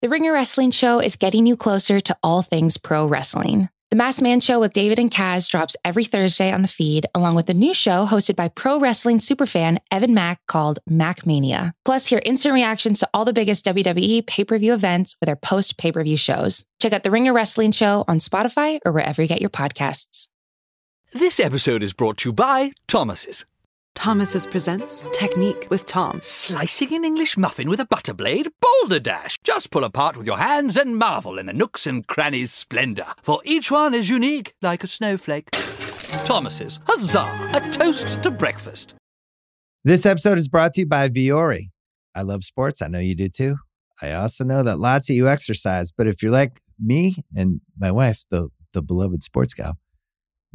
The Ringer Wrestling Show is getting you closer to all things pro wrestling. The Masked Man Show with David and Kaz drops every Thursday on the feed, along with a new show hosted by pro wrestling superfan Evan Mack called Mack Mania. Plus, hear instant reactions to all the biggest WWE pay per view events with our post pay per view shows. Check out The Ringer Wrestling Show on Spotify or wherever you get your podcasts. This episode is brought to you by Thomas's. Thomas's presents Technique with Tom. Slicing an English muffin with a butter blade? Boulder Dash! Just pull apart with your hands and marvel in the nooks and crannies' splendor, for each one is unique like a snowflake. Thomas's, huzzah! A toast to breakfast. This episode is brought to you by Vuori. I love sports. I know you do too. I also know that lots of you exercise, but if you're like me and my wife, the the beloved sports gal,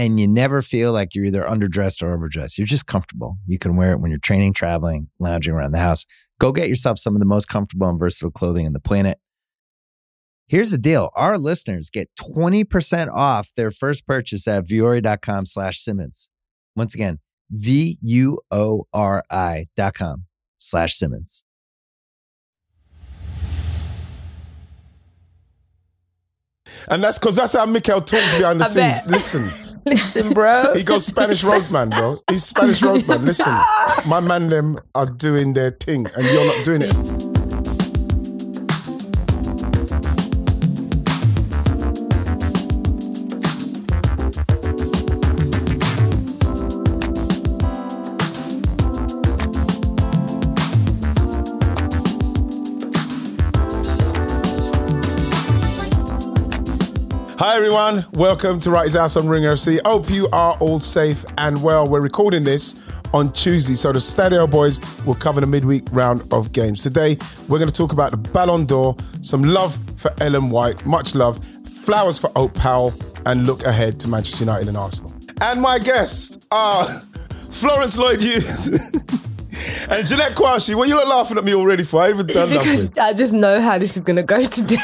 and you never feel like you're either underdressed or overdressed. You're just comfortable. You can wear it when you're training, traveling, lounging around the house. Go get yourself some of the most comfortable and versatile clothing on the planet. Here's the deal. Our listeners get 20% off their first purchase at vuori.com slash Simmons. Once again, V-U-O-R-I dot com slash Simmons. And that's because that's how Mikael talks behind the I scenes. bet. Listen, Listen, bro. he goes Spanish roadman, bro. He's Spanish roadman. Listen, my man them are doing their thing, and you're not doing it. Hi everyone, welcome to Right House on Ring FC. Hope you are all safe and well. We're recording this on Tuesday, so the Stadio boys will cover the midweek round of games. Today, we're going to talk about the Ballon d'Or, some love for Ellen White, much love, flowers for Hope Powell, and look ahead to Manchester United and Arsenal. And my guests are Florence Lloyd Hughes and Jeanette Kwakye. What are you lot laughing at me already for? I haven't done because nothing. I just know how this is gonna go today.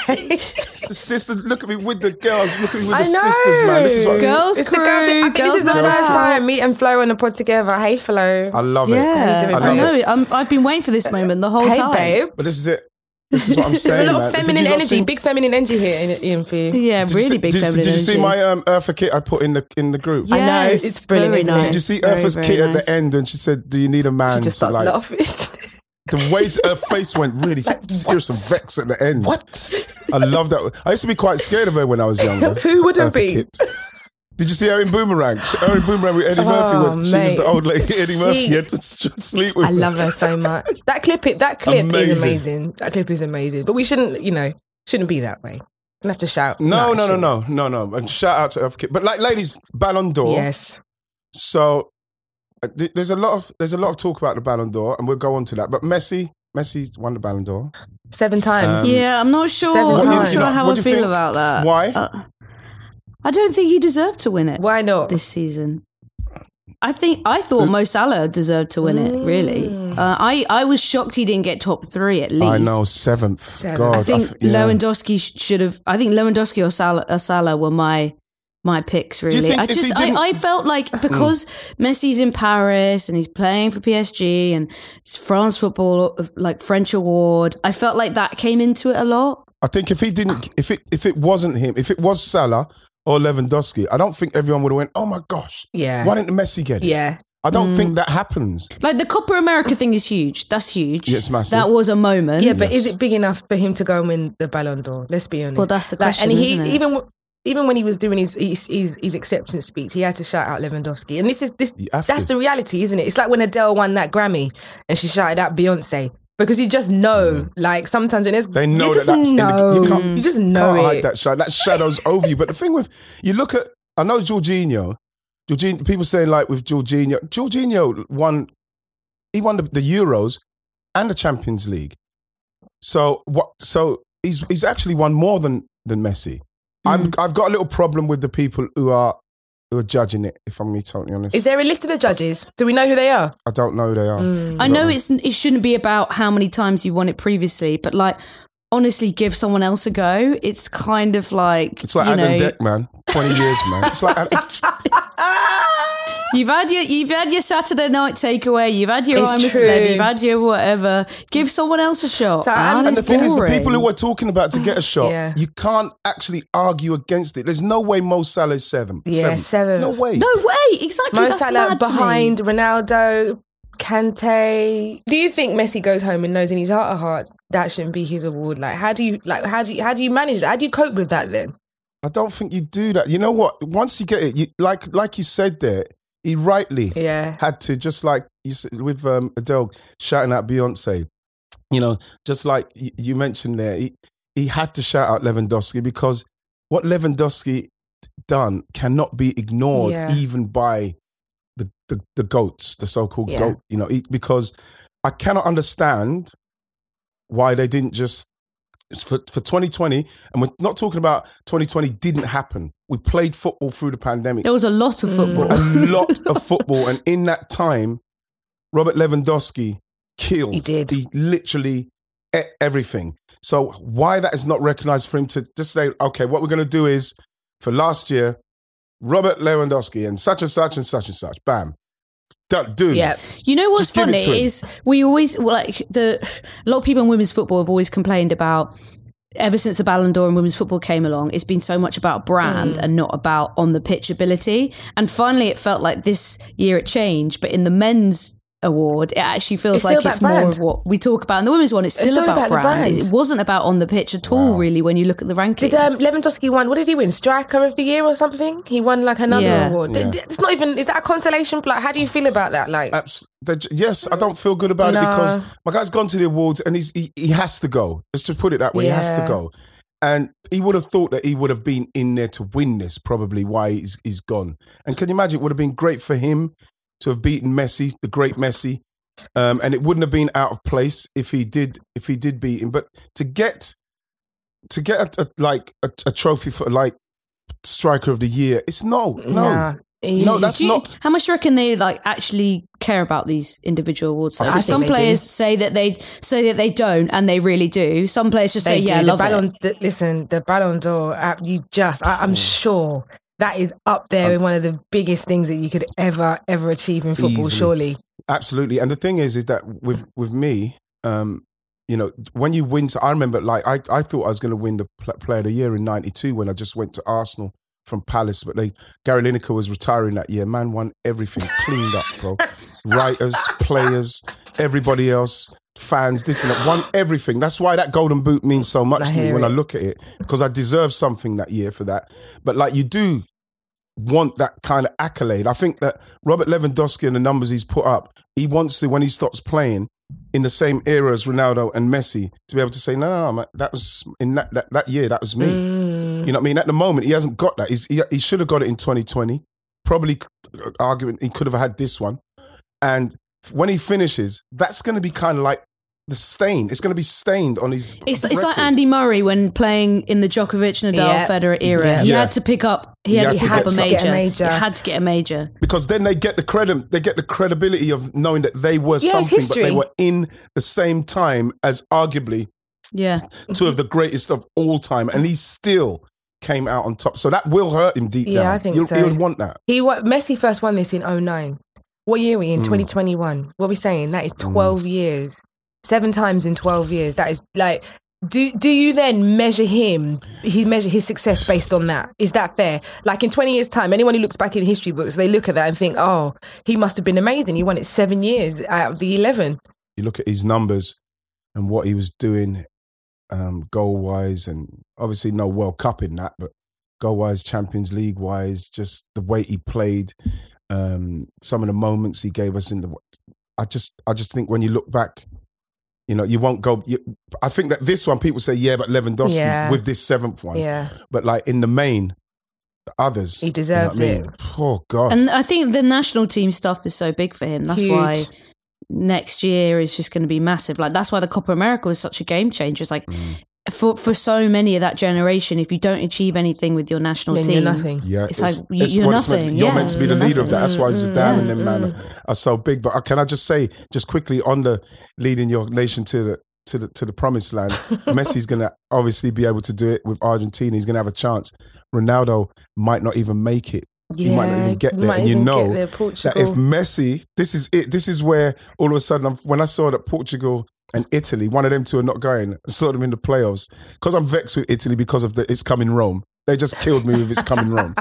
The sisters, look at me with the girls, look at me with I the know. sisters, man. This is what Girls It's the crew, girls. I think girls this is the first out. time me and Flo on the pod together. Hey, Flo. I love it. Yeah, doing, I babe? know. I'm, I've been waiting for this moment the whole hey, time. babe. But this is it. This is what I'm There's a lot of Did feminine energy, see- big feminine energy here in, in for you. Yeah, did you really see- big did, you- feminine Did you see energy. my um, Eartha Kitt I put in the in the group? I know, Yes, it's brilliant, very nice. Did you see Very, Eartha's very Kitt at the end And she said, "Do you need a man?" She just to starts like laughing. the way her face went really serious and vex at the end. what? I love that. I used to be quite scared of her when I was younger. Who wouldn't Eartha be? Kitt. Did you see her in Boomerang? Her in Boomerang with Eddie Oh, Murphy when she was the old lady. Eddie Murphy She- had to sleep with I her. love her so much. That clip, it that clip Amazing. is amazing. That clip is amazing. But we shouldn't, you know, shouldn't be that way. We have to shout. No, no, no, shouldn't. no, no, no. And shout out to Eartha Kitt. But like, ladies, Ballon d'Or. Yes. So uh, there's a lot of there's a lot of talk about the Ballon d'Or, and we'll go on to that. But Messi, Messi's won the Ballon d'Or. Seven times. Um, Yeah, I'm not sure. Seven I'm not times. sure What do you- how I feel think? about that. Why? Uh, I don't think he deserved to win it Why not? this season. I think I thought Mo Salah deserved to win it. Really, Mm. uh, I I was shocked he didn't get top three at least. I know seventh. Seventh. God, I think f- yeah. Lewandowski sh- should have. I think Lewandowski or Salah, or Salah were my my picks. Really, I just I, I felt like because Messi's in Paris and he's playing for PSG and it's France football like French award. I felt like that came into it a lot. I think if he didn't, if it if it wasn't him, if it was Salah or Lewandowski, I don't think everyone would have went, "Oh my gosh, Yeah. why didn't Messi get it?" Yeah. I don't Mm. think that happens. Like the Copa America thing is huge. That's huge. Yeah, it's massive. That was a moment. Yeah, but Yes. is it big enough for him to go and win the Ballon d'Or? Let's be honest. Well, that's the question, and he isn't it? even w- even when he was doing his, his his his acceptance speech, he had to shout out Lewandowski. And this is this that's to. the reality, isn't it? It's like when Adele won that Grammy and she shouted out Beyonce. Because you just know, like sometimes when there's They know you that just that's in the- know, you can't- you just know Can't hide it. that shadow. That shadow's over you. But the thing with you look at, I know Jorginho. Jorginho, people saying like with Jorginho, Jorginho won. He won the, the Euros and the Champions League. So what? So he's he's actually won more than than Messi. I'm, mm. I've got a little problem with the people who are who are judging it. If I'm being totally honest, Is there a list of the judges? Do we know who they are? I don't know who they are. Mm. I know it's it shouldn't be about how many times you won it previously, but like honestly, give someone else a go. It's kind of like It's like you Ant and know, Dec, man. Twenty years, man. It's like Ant- You've had your you've had your Saturday night takeaway. You've had your It's I'm true. You've had your whatever. Give someone else a shot. So, man. and and the It's thing is, the people who we're talking about to get a shot, Yeah. you can't actually argue against it. There's no way Mo Salah is seventh. Yeah, seventh. No way. no way exactly. Mo That's Salah mad to me. behind Ronaldo, Kante. Do you think Messi goes home and knows in his heart of hearts that shouldn't be his award? Like, how do you like? How do you how do you manage that? How do you cope with that then? I don't think you do that. You know what? Once you get it, you like like you said there, he rightly Yeah. had to just like you said with um, Adele shouting out Beyonce. You know, just like you mentioned there, he he had to shout out Lewandowski because what Lewandowski done cannot be ignored Yeah. even by the, the the goats, the so-called Yeah. goat. You know, he- because I cannot understand why they didn't just for, for 2020, and we're not talking about 2020 didn't happen. We played football through the pandemic There was a lot of mm. football. a lot of football, and in that time, Robert Lewandowski killed. He did. He literally ate everything. So why that is not recognised for him to just say, okay, what we're going to do is for last year, Robert Lewandowski and such and such and such and such, bam, done, do. Yeah. You know what's Just funny is we always like the a lot of people in women's football have always complained about ever since the Ballon d'Or and women's football came along, it's been so much about Mm. brand and not about on the pitch ability. And finally, it felt like this year it changed. But in the men's award, it actually feels It's like it's about more of what we talk about. And the women's one, it's still, still about, about brand. brand. It wasn't about on the pitch at all, really, when you look at the rankings. Did um, Lewandowski won? What did he win? Striker of the year or something? He won like another Yeah. award. Yeah. D- d- It's not even. Is that a consolation? Like, how do you feel about that? Like, Abs- yes, I don't feel good about it because my guy's gone to the awards and he's, he, he has to go. Let's just put it that way. He has to go. And he would have thought that he would have been in there to win this, probably why he's, he's gone. And can you imagine? It would have been great for him to have beaten Messi, the great Messi. Um, and it wouldn't have been out of place if he did if he did beat him. But to get to get a, a, like a, a trophy for like striker of the year, it's no, no, nah. No. That's you- not. How much do you reckon they like actually care about these individual awards? I though? think Some they do. players say that they say that they don't, and they really do. Some players just say, They "Yeah, I do. love Ballon, it." the- listen, the Ballon d'Or, uh, you just, I, am sure that is up there in one of the biggest things that you could ever, ever achieve in football, Easily. surely. Absolutely. And the thing is, is that with with me, um, you know, when you win, so I remember like I, I thought I was going to win the pl- Player of the Year in '92 when I just went to Arsenal from Palace, but they Gary Lineker was retiring that year. Man won everything, cleaned up, bro. Writers, players, everybody else, fans, this and that, won everything. That's why that Golden Boot means so much I to me when I look at it because I deserve something that year for that. But like you do want that kind of accolade. I think that Robert Lewandowski and the numbers he's put up, he wants to when he stops playing in the same era as Ronaldo and Messi to be able to say, no, no, no, man, that was in that, that that year, that was me. Mm. You know what I mean? At the moment, he hasn't got that. He's, he he should have got it in 2020. Probably uh, arguing he could have had this one. And when he finishes, that's going to be kind of like the stain. It's going to be stained on his. It's, it's like. Andy Murray when playing in the Djokovic Nadal Yeah. Federer era. Yeah. He Yeah. had to pick up. He, He had, had to to pick up get a major. A major. He had to get a major. because then they get the credit, they get the credibility of knowing that they were Yeah, something, but they were in the same time as arguably Yeah. two of the greatest of all time, and he still came out on top. So that will hurt him deep Yeah, down. I think He'll, so. He'll want that. He wa- Messi first won this in 09. What year are we in? Mm. 2021. What are we saying? That is 12 years. Seven times in 12 years. That is like do do you then measure him he measure his success based on that is that fair like in 20 years time anyone who looks back in history books they look at that and think oh he must have been amazing he won it seven years out of the 11 You look at his numbers and what he was doing, um, goal wise, and obviously no World Cup in that, but goal wise, Champions League wise, just the way he played, um, some of the moments he gave us in the. I just, I just think when you look back, you know, you won't go. You, I think that this one, people say, yeah, but Lewandowski Yeah. with this seventh one, yeah but like in the main, the others, He you know deserved what I mean? it. Oh God, And I think the national team stuff is so big for him. That's Huge. why next year is just going to be massive. Like that's why the Copa America was such a game changer. It's like Mm. For for so many of that generation, if you don't achieve anything with your national Then team, you're nothing. Yeah, It's like, you- you're what it's meant- nothing. you're Yeah, meant to be the you're leader of that. That's why nothing. Zidane and mm, them man mm. are so big. But uh, can I just say, just quickly on the leading your nation to the to the to the promised land, Messi's going to obviously be able to do it with Argentina. He's going to have a chance. Ronaldo might not even make it. he might not even get there. And you know there, that if Messi, this is it. This is where all of a sudden, I'm, when I saw that Portugal and Italy, one of them two are not going, I saw them in the playoffs because I'm vexed with Italy because of the it's coming Rome. They just killed me with it's coming Rome.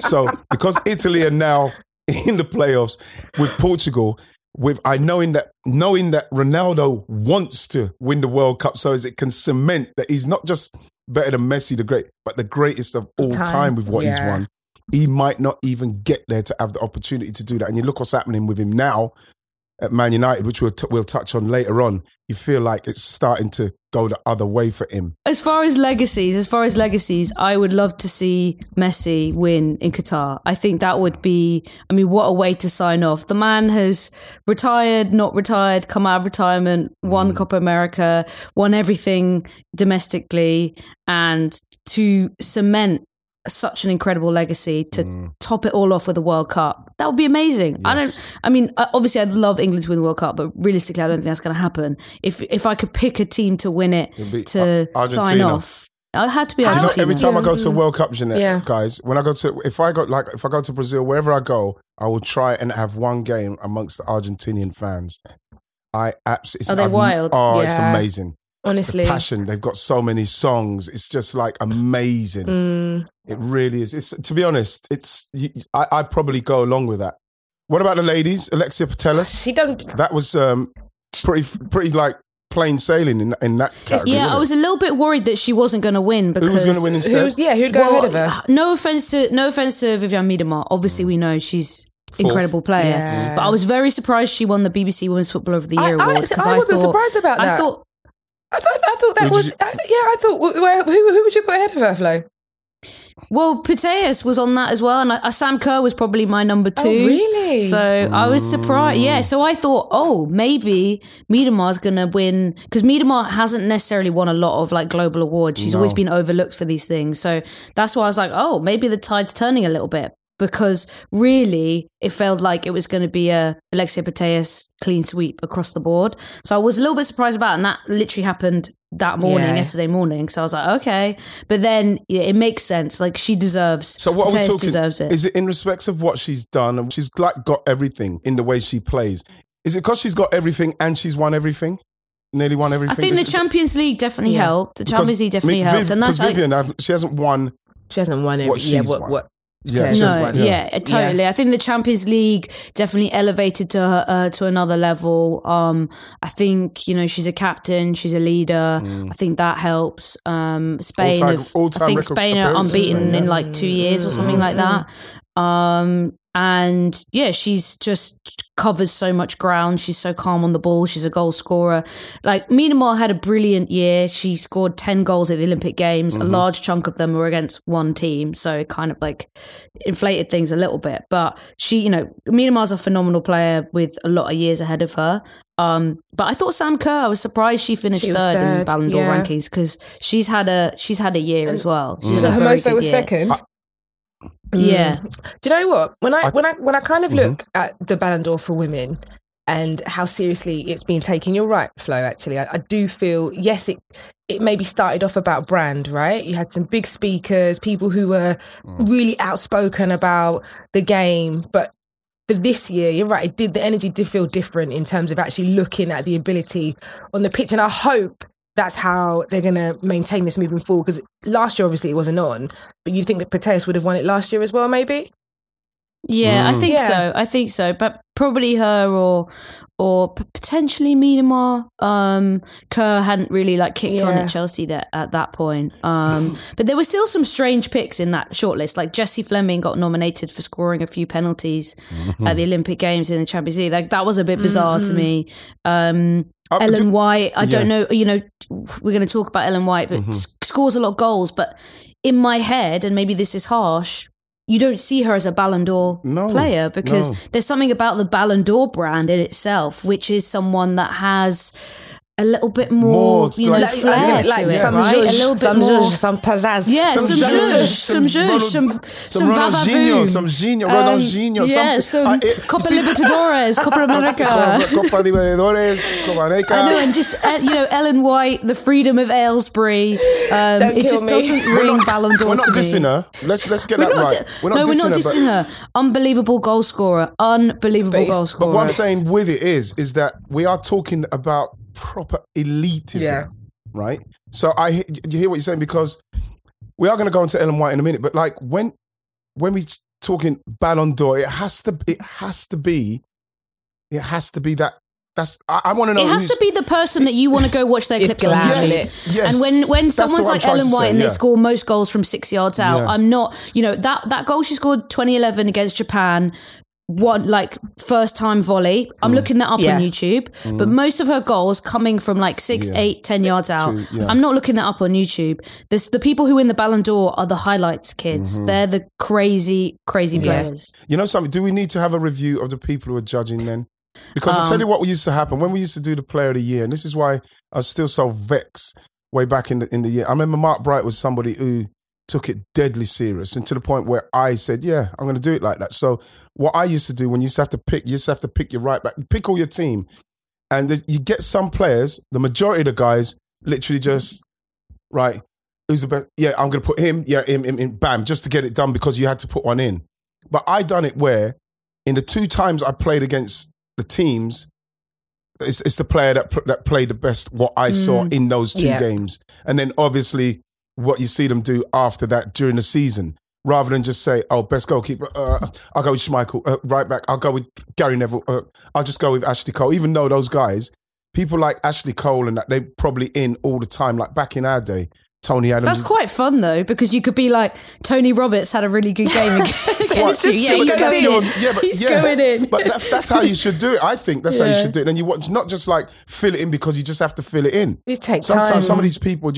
So because Italy are now in the playoffs with Portugal, with I knowing that knowing that Ronaldo wants to win the World Cup, so as it can cement that he's not just better than Messi, the great, but the greatest of all Time. time, with what he's won. He might not even get there to have the opportunity to do that. And you look what's happening with him now at Man United, which we'll, t- we'll touch on later on. You feel like it's starting to go the other way for him. As far as legacies, as far as legacies, I would love to see Messi win in Qatar. I think that would be, I mean, what a way to sign off. The man has retired, not retired, come out of retirement, won mm. Copa America, won everything domestically, and to cement such an incredible legacy to top it all off with a World Cup. That would be amazing. I don't. I mean, uh, obviously, I'd love England to win the World Cup, but realistically, I don't think that's going to happen. If if I could pick a team to win it be to Ar- sign off, I had to be How- Do you know, Argentina. every time I go to a World Cup, Jeanette, Yeah. guys, when I go to, if I go like, if I go to Brazil, wherever I go, I will try and have one game amongst the Argentinian fans. I absolutely. Are they wild? Oh, it's amazing. Honestly. The passion. They've got so many songs. It's just like amazing. Mm. It really is. It's to be honest, it's. I I probably go along with that. What about the ladies? Alexia Putellas. She don't. That was um pretty pretty like plain sailing in in that category. Yeah, I was a little bit worried that she wasn't going to win because Who was going to win instead? Who's yeah? Who'd go Well, ahead of her? No offense to no offense to Vivian Miedema. Obviously, we know she's Fourth. incredible player, Yeah. but I was very surprised she won the BBC Women's Footballer of the Year I- I- award because I wasn't thought, surprised about I that. thought I thought, I thought that Who did was. you- I, yeah, I thought. Where, who, who would you put ahead of her, Flo? Well, Putellas was on that as well, and I, uh, Sam Kerr was probably my number oh, two. Oh, really? So I was surprised. Yeah, so I thought, oh, maybe Miedema's gonna win because Miedema hasn't necessarily won a lot of like global awards. She's always been overlooked for these things. So that's why I was like, oh, maybe the tide's turning a little bit because really it felt like it was going to be a Alexia Putellas clean sweep across the board. So I was a little bit surprised about, it, and that literally happened that morning, Yeah. yesterday morning. So I was like, okay, but then yeah, it makes sense. Like she deserves. So what are we Mateus talking? Deserves it. Is it in respects of what she's done and she's like got everything in the way she plays? Is it because she's got everything and she's won everything? Nearly won everything. I think the Champions League definitely Yeah. helped. The because Champions League definitely Mi- helped, and that's 'cause like, Vivian. I've- she hasn't won. She hasn't won every. What yeah, she's what, won. what? Yeah, No, she no, hasn't yeah, totally. I think the Champions League definitely elevated to her, uh, to another level. Um, I think you know she's a captain, she's a leader. I think that helps. Um, Spain, Mm. All-time- have, all-time I think Spain are unbeaten Spain, in like two years or something like that. Um, and yeah, she's just covers so much ground. She's so calm on the ball. She's a goal scorer. Like Miedema had a brilliant year. She scored ten goals at the Olympic Games. Mm-hmm. A large chunk of them were against one team, so it kind of like inflated things a little bit. But she, you know, Miedema's a phenomenal player with a lot of years ahead of her. Um, but I thought Sam Kerr. I was surprised she finished She was third, in third, Ballon d'Or yeah. rankings because she's had a she's had a year as well. She's So had a very Hermoso good was year. second. Yeah. Do you know what? When I, I- when I when I kind of Mhm. look at the Ballon d'Or for women and how seriously it's been taken, you're right, Flo. Actually, I, I do feel yes, it it maybe started off about brand, right? You had some big speakers, people who were really outspoken about the game, but. For this year, you're right. It did the energy did feel different in terms of actually looking at the ability on the pitch, and I hope that's how they're going to maintain this moving forward. Because last year, obviously, it wasn't on, but you think that Putellas would have won it last year as well, maybe? Yeah, I Mm. think Yeah. so. I think so. But probably her or or potentially Miedema. Um, Kerr hadn't really like kicked on at Chelsea that at that point. Um, but there were still some strange picks in that shortlist. Like Jessie Fleming got nominated for scoring a few penalties at the Olympic Games in the Champions League. Like that was a bit bizarre to me. Um, I- Ellen do- White, I don't know, you know, we're going to talk about Ellen White, but Mm-hmm. scores a lot of goals. But in my head, and maybe this is harsh, you don't see her as a Ballon d'Or No, player because no. there's something about the Ballon d'Or brand in itself, which is someone that has a little bit more, More, you know, like- Like, flair like to it, some right? zhuzh, a little bit some more. zhuzh, some pizzazz. Yeah, some, Some zhuzh, zhuzh, some zhuzh, some some some Ronaldinho, vavavoom. some Gino, Um, Ronaldinho, yeah, some- some I- it- Copa see- Libertadores, Copa America. Copa Libertadores, Copa America. I know, and just uh, you know, Ellen White, the freedom of Aylesbury. Um, Don't it kill just me. doesn't We're ring not, Ballon d'Or we're not dissing her. Let's let's get We're that right. di- we're not no, we're not dissing her. Unbelievable goal scorer. Unbelievable But it's- goal but what I'm saying with it is, is that we are talking about proper elitism, Yeah. right? So I he- you hear what you're saying because we are going to go into Ellen White in a minute, but like when when we talking Ballon d'Or, it has to it has to be it has to be that that's I, I want to know it has to be the person that you want to go watch their It's clips on glad. YouTube. Yes, yes. And when when That's someone's like Ellen White say, and yeah. they score most goals from six yards out, Yeah. I'm not. You know that that goal she scored 2011 against Japan. One like first time volley. Mm. I'm looking that up Yeah. on YouTube, but most of her goals coming from like six, Yeah. eight, ten yards out. Two, yeah. I'm not looking that up on YouTube. This the people who win the Ballon d'Or are the highlights kids. Mm-hmm. They're the crazy, crazy players. You know something? Do we need to have a review of the people who are judging then? Because I Um, tell you what, we used to happen when we used to do the Player of the Year, and this is why I was still so vexed way back in the in the year. I remember Mark Bright was somebody who took it deadly serious, and to the point where I said, "Yeah, I'm going to do it like that." So what I used to do when you used to have to pick, you used to have to pick your right back, pick all your team, and the, you get some players. The majority of the guys literally just right. Who's the best? Yeah, I'm going to put him. Yeah, him, him, him. Bam, just to get it done because you had to put one in. But I done it where in the two times I played against the teams, it's, it's the player that that played the best. What I saw mm. in those two Yeah. games, and then obviously what you see them do after that during the season, rather than just say, "Oh, best goalkeeper, uh, I'll go with Schmeichel, uh, right back, I'll go with Gary Neville, uh, I'll just go with Ashley Cole." Even though those guys, people like Ashley Cole and that, they probably in all the time. Like back in our day, Tony Adams. That's quite fun though, because you could be like Tony Roberts had a really good game against you. Yeah, but he's going your- in. yeah, but, he's yeah. going in. But that's that's how you should do it. I think that's how you should do it. And you watch not just like fill it in because you just have to fill it in. It takes Sometimes time. some of these people,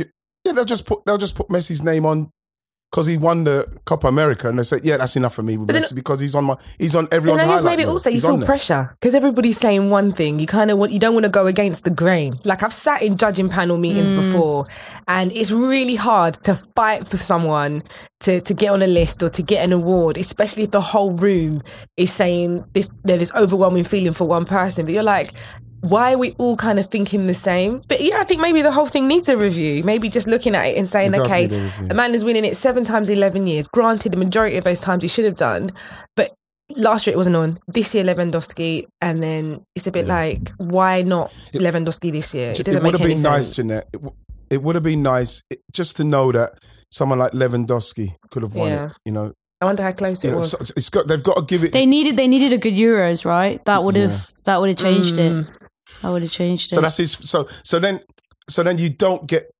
yeah, they'll just put they'll just put Messi's name on because he won the Copa America, and they say, yeah, that's enough for me with But then- Messi because he's on my he's on everyone's then highlight maybe reel. also you He's on feel pressure because everybody's saying one thing. You kind of want you don't want to go against the grain. Like I've sat in judging panel meetings Mm. before, and it's really hard to fight for someone to to get on a list or to get an award, especially if the whole room is saying this. There's this overwhelming feeling for one person, but you're like. Why are we all kind of thinking the same? But yeah, I think maybe the whole thing needs a review. Maybe just looking at it and saying, It okay, a man is winning it seven times in 11 years. Granted, the majority of those times he should have done, but last year it wasn't on. This year Lewandowski, and then it's a bit like, why not Lewandowski this year? It It doesn't would make have any been nice. Jeanette. It, w- it would have been nice it- just to know that someone like Lewandowski could have won Yeah. it. You know, I wonder how close you it know, was. it's got they've got to give it. They needed they needed a good Euros, right? That would have that would have changed it. Mm. That would have changed it. So that's his. So so then so then you don't get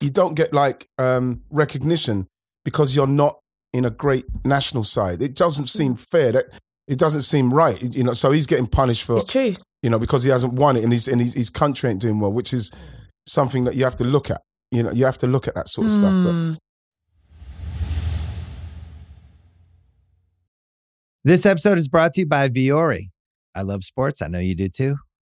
you don't get like um, recognition because you're not in a great national side. It doesn't seem fair. That it doesn't seem right. You know. So he's getting punished for it's true. you know because he hasn't won it and his and his, his country ain't doing well, which is something that you have to look at. You know, you have to look at that sort of stuff. But Hmm. This episode is brought to you by Vuori. I love sports. I know you do too.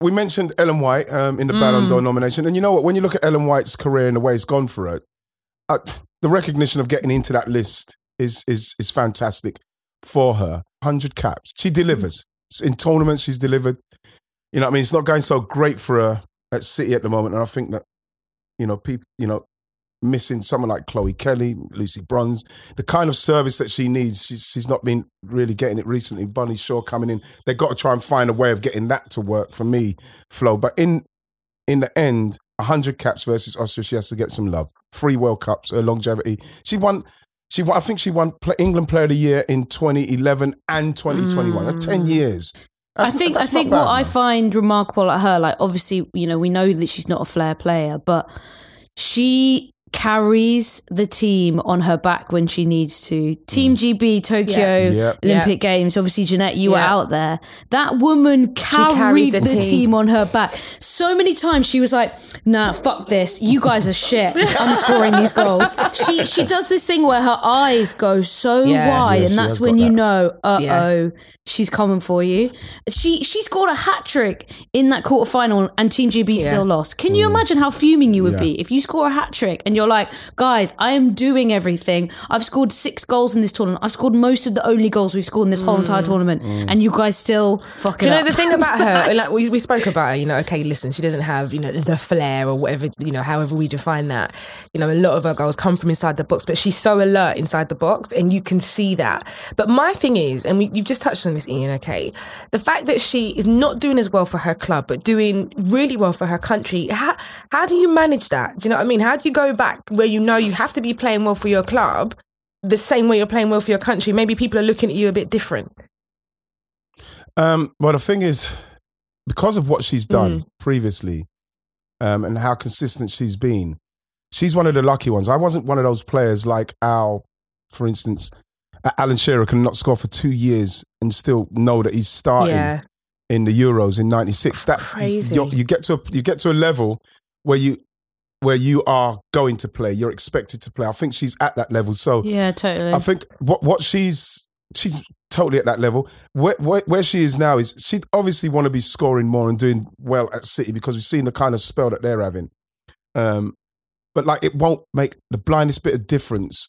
We mentioned Ellen White um, in the Ballon Mm. d'Or nomination, and you know what? When you look at Ellen White's career and the way it's gone for her, uh, the recognition of getting into that list is is is fantastic for her. Hundred caps, she delivers in tournaments. She's delivered. You know, what I mean, it's not going so great for her at City at the moment, and I think that you know people, you know, missing someone like Chloe Kelly, Lucy Bronze, the kind of service that she needs. She's, she's not been really getting it recently. Bunny Shaw coming in, they've got to try and find a way of getting that to work for me, Flo. But in in the end, 100 caps versus Austria, she has to get some love. Three World Cups, her longevity. She won. She won, I think she won England Player of the Year in 2011 and 2021. That's 10 mm. years. That's- I think I think not what bad, I find remarkable at her, like obviously, you know, we know that she's not a flair player, but she carries the team on her back when she needs to. Team GB Tokyo Mm. Yep. Olympic Games. Obviously, Jeanette, you were out there. That woman carried carries the, the team. team. on her back. So many times she was like, "Nah, fuck this. You guys are shit. I'm scoring these goals." She she does this thing where her eyes go so Yeah. wide, Yeah, and that's when you that. know, uh oh, Yeah. she's coming for you. She she scored a hat trick in that quarterfinal, and Team GB Yeah. still lost. Can you imagine how fuming you would Yeah. be if you score a hat trick and you're like, guys, I am doing everything. I've scored six goals in this tournament. I've scored most of the only goals we've scored in this whole mm. entire tournament, mm. and you guys still fuck it Do you know up. the thing about her? Like we, we spoke about her. You know, okay, listen, she doesn't have you know the flair or whatever. You know, however we define that. You know, a lot of her goals come from inside the box, but she's so alert inside the box, and you can see that. But my thing is, and we, you've just touched on this, Ian. Okay, the fact that she is not doing as well for her club, but doing really well for her country. How how do you manage that? Do you know what I mean? How do you go back where you know you have to be playing well for your club? The same way you're playing well for your country. Maybe people are looking at you a bit different. Um, well, the thing is, because of what she's done previously um, and how consistent she's been, she's one of the lucky ones. I wasn't one of those players like Al, for instance. Alan Shearer can not score for two years and still know that he's starting Yeah. in the Euros in '96. That's Crazy. You, you get to a, you get to a level where you where you are going to play. You're expected to play. I think she's at that level. So yeah, totally. I think what what she's she's totally at that level. Where, where where she is now is she'd obviously want to be scoring more and doing well at City because we've seen the kind of spell that they're having. Um, but like it won't make the blindest bit of difference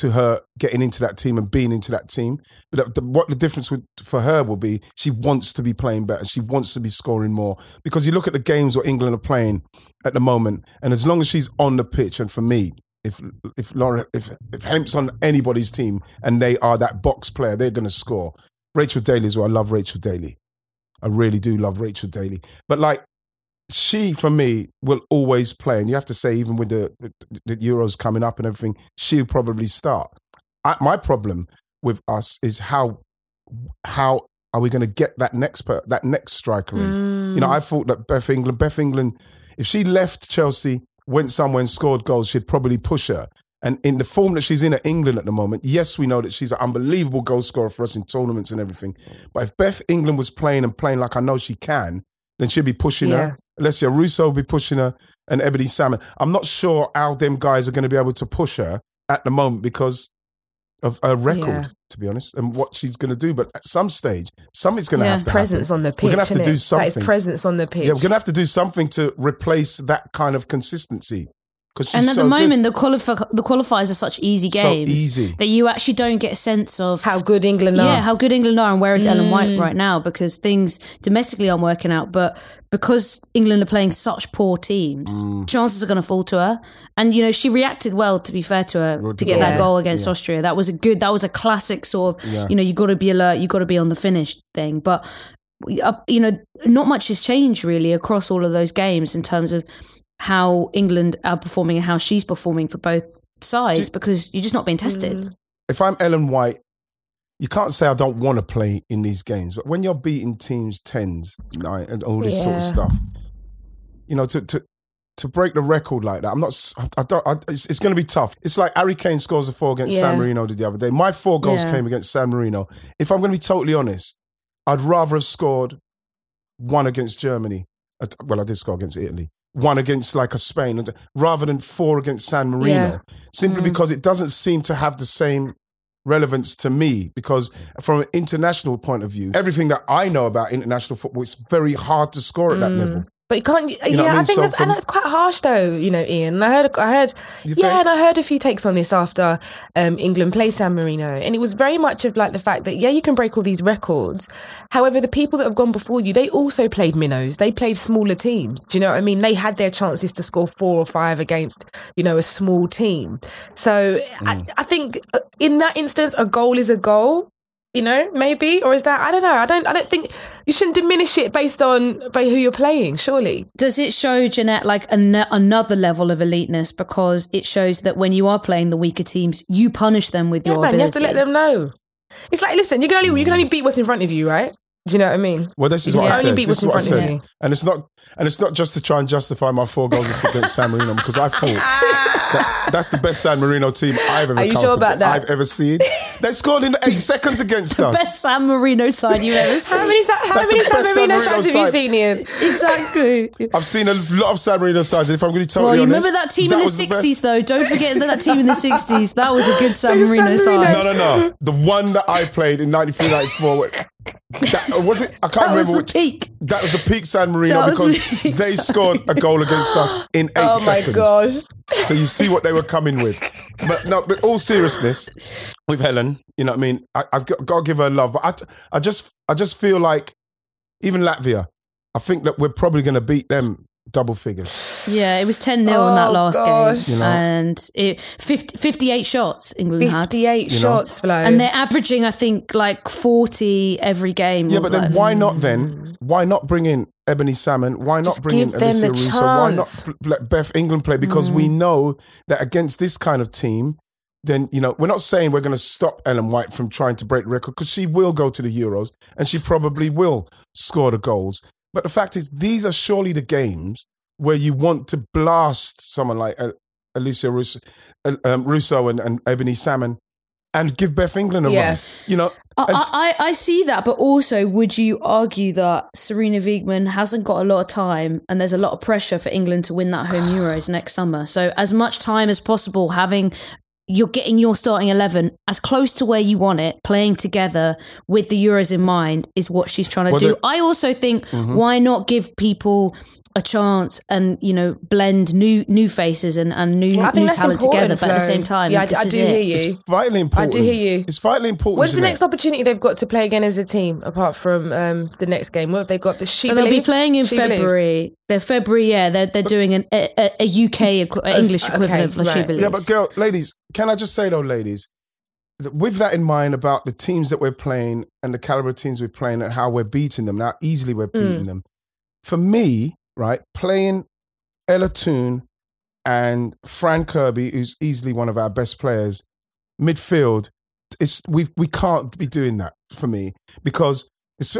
to her getting into that team and being into that team. But the, what the difference would, for her will be, she wants to be playing better. She wants to be scoring more because you look at the games where England are playing at the moment, and as long as she's on the pitch, and for me, if if Laura if if Hemp's on anybody's team and they are that box player, they're going to score. Rachel Daly is well. I love Rachel Daly. I really do love Rachel Daly. But like she, for me, will always play. And you have to say, even with the the, the Euros coming up and everything, she'll probably start. I, my problem with us is how how are we going to get that next per, that next striker in? You know, mm. I thought that Beth England, Beth England, if she left Chelsea, went somewhere and scored goals, she'd probably push her. And in the form that she's in at England at the moment, yes, we know that she's an unbelievable goal scorer for us in tournaments and everything. But if Beth England was playing and playing like I know she can, then she'd be pushing Yeah. her. Alessia Russo will be pushing her and Ebony Salmon. I'm not sure how them guys are going to be able to push her at the moment because of her record, Yeah. to be honest, and what she's going to do. But at some stage, something's going to Yeah. have to presence happen. on the pitch. We're going to have to do something. is presence on the pitch. Yeah, we're going to have to do something to replace that kind of consistency. Because and at the moment, the qualifi- the qualifiers are such easy So games easy. that you actually don't get a sense of how good England are. yeah how good England are and where is Ellen White Mm. right now because things domestically aren't working out. But because England are playing such poor teams, Mm. chances are going to fall to her. And you know she reacted well. To be fair to her, Well, to get yeah. that goal against Austria, that was a good. That was a classic sort of Yeah. you know you got to be alert, you got to be on the finish thing. But uh, you know, not much has changed really across all of those games in terms of how England are performing and how she's performing for both sides Do- because you're just not being tested. Mm. if I'm Ellen White, you can't say I don't want to play in these games. But when you're beating teams tens nine, and all this sort of stuff, you know, to to to break the record like that, I'm not. s- I don't. I, it's, it's going to be tough. It's like Harry Kane scores a four against San Yeah. Marino the other day. My four goals Yeah. came against San Marino. If I'm going to be totally honest, I'd rather have scored one against Germany. Well, I did score against Italy. One against like a Spain, and- rather than four against San Marino, Yeah. simply mm. because it doesn't seem to have the same relevance to me. Because from an international point of view, everything that I know about international football, it's very hard to score at that level. Mm. But you can't. know what I yeah, I, think So that's, from- and that's quite harsh, though. You know, Ian. And I heard, I heard, yeah, and I heard a few takes on this after um, England played San Marino, and it was very much of like the fact that yeah, you can break all these records. However, the people that have gone before you, they also played minnows. They played smaller teams. Do you know what I mean? They had their chances to score four or five against you know a small team. So I, Mm. I think uh, in that instance, a goal is a goal. You know, maybe, or is that I don't know. I don't. I don't think you shouldn't diminish it based on by who you're playing. Surely, Does it show Jeanette like an- another level of eliteness because it shows that when you are playing the weaker teams, you punish them with yeah, your man. You have ability. to let them know. It's like, listen, you can only you can only beat what's in front of you, right? Do you know what I mean? Well, this is what can I only said. beat This what's is in what I front of said. you. And it's not and it's not just to try and justify my four goals against San Marino because I thought that, that's the best San Marino team I've ever Are you sure about that? I've ever seen. They scored in eight seconds against us. Best San Marino side you've ever seen. How many how That's many San best San Marino Marino sides have you seen, Ian? exactly. I've seen a lot of San Marino sides, and if I'm going to be Well, you honest, remember that team in the was best- sixties, though. Don't forget that, that team in the sixties. That was a good San Marino San Marino. side. No, no, no. The one that I played in 93, 94. That, uh, was it? I can't That was remember the which. peak. That was the peak San Marino That because the they scored a goal against us in oh eight Oh my seconds. gosh! So you see what they were coming with. But no, but all seriousness, with Helen, you know what I mean? I, I've got, got to give her love. But I, I just I just feel like even Latvia, I think that we're probably going to beat them double figures. Yeah, it was 10 0 in that Oh, last gosh. game. You know. And it 50, 58 shots England had. Fifty-eight You know. shots, Flo. And they're averaging, I think, like 40 every game. Yeah, but then like- why not then? Why not bring in Ebony Salmon? Why not Just bring in give them Alessia Russo? Why not let Beth England play? Because we mm. know that against this kind of team, then you know we're not saying we're going to stop Ellen White from trying to break the record because she will go to the Euros and she probably will score the goals. But the fact is, these are surely the games where you want to blast someone like uh, Alessia Russo, uh, um, Russo and, and Ebony Salmon. And give Beth England a Yeah. run. You know, I, I, I see that, but also, would you argue that Sarina Wiegman hasn't got a lot of time and there's a lot of pressure for England to win that home Euros next summer? So, as much time as possible, having you're getting your starting 11 as close to where you want it, playing together with the Euros in mind, is what she's trying to Well, do. Mm-hmm. I also think why not give people a chance and, you know, blend new new faces and, and new, I think new talent together, but at the same time, Yeah, I, I is do it. hear you. It's vitally important. I do hear you. It's vitally important. What's the Jeanette. next opportunity they've got to play again as a team, apart from um, the next game? What have they got? The she so they'll be playing in She Believes? February. They're February, yeah. They're they're doing an, a, a, a UK equi- a English okay, equivalent for She right. Believes. Yeah, but girl, ladies, can I just say though, ladies, that with that in mind about the teams that we're playing and the caliber of teams we're playing and how we're beating them, how easily we're Mm. beating them. For me, right, playing Ella Toone and Fran Kirby, who's easily one of our best players, midfield, it's we we can't be doing that for me because it's,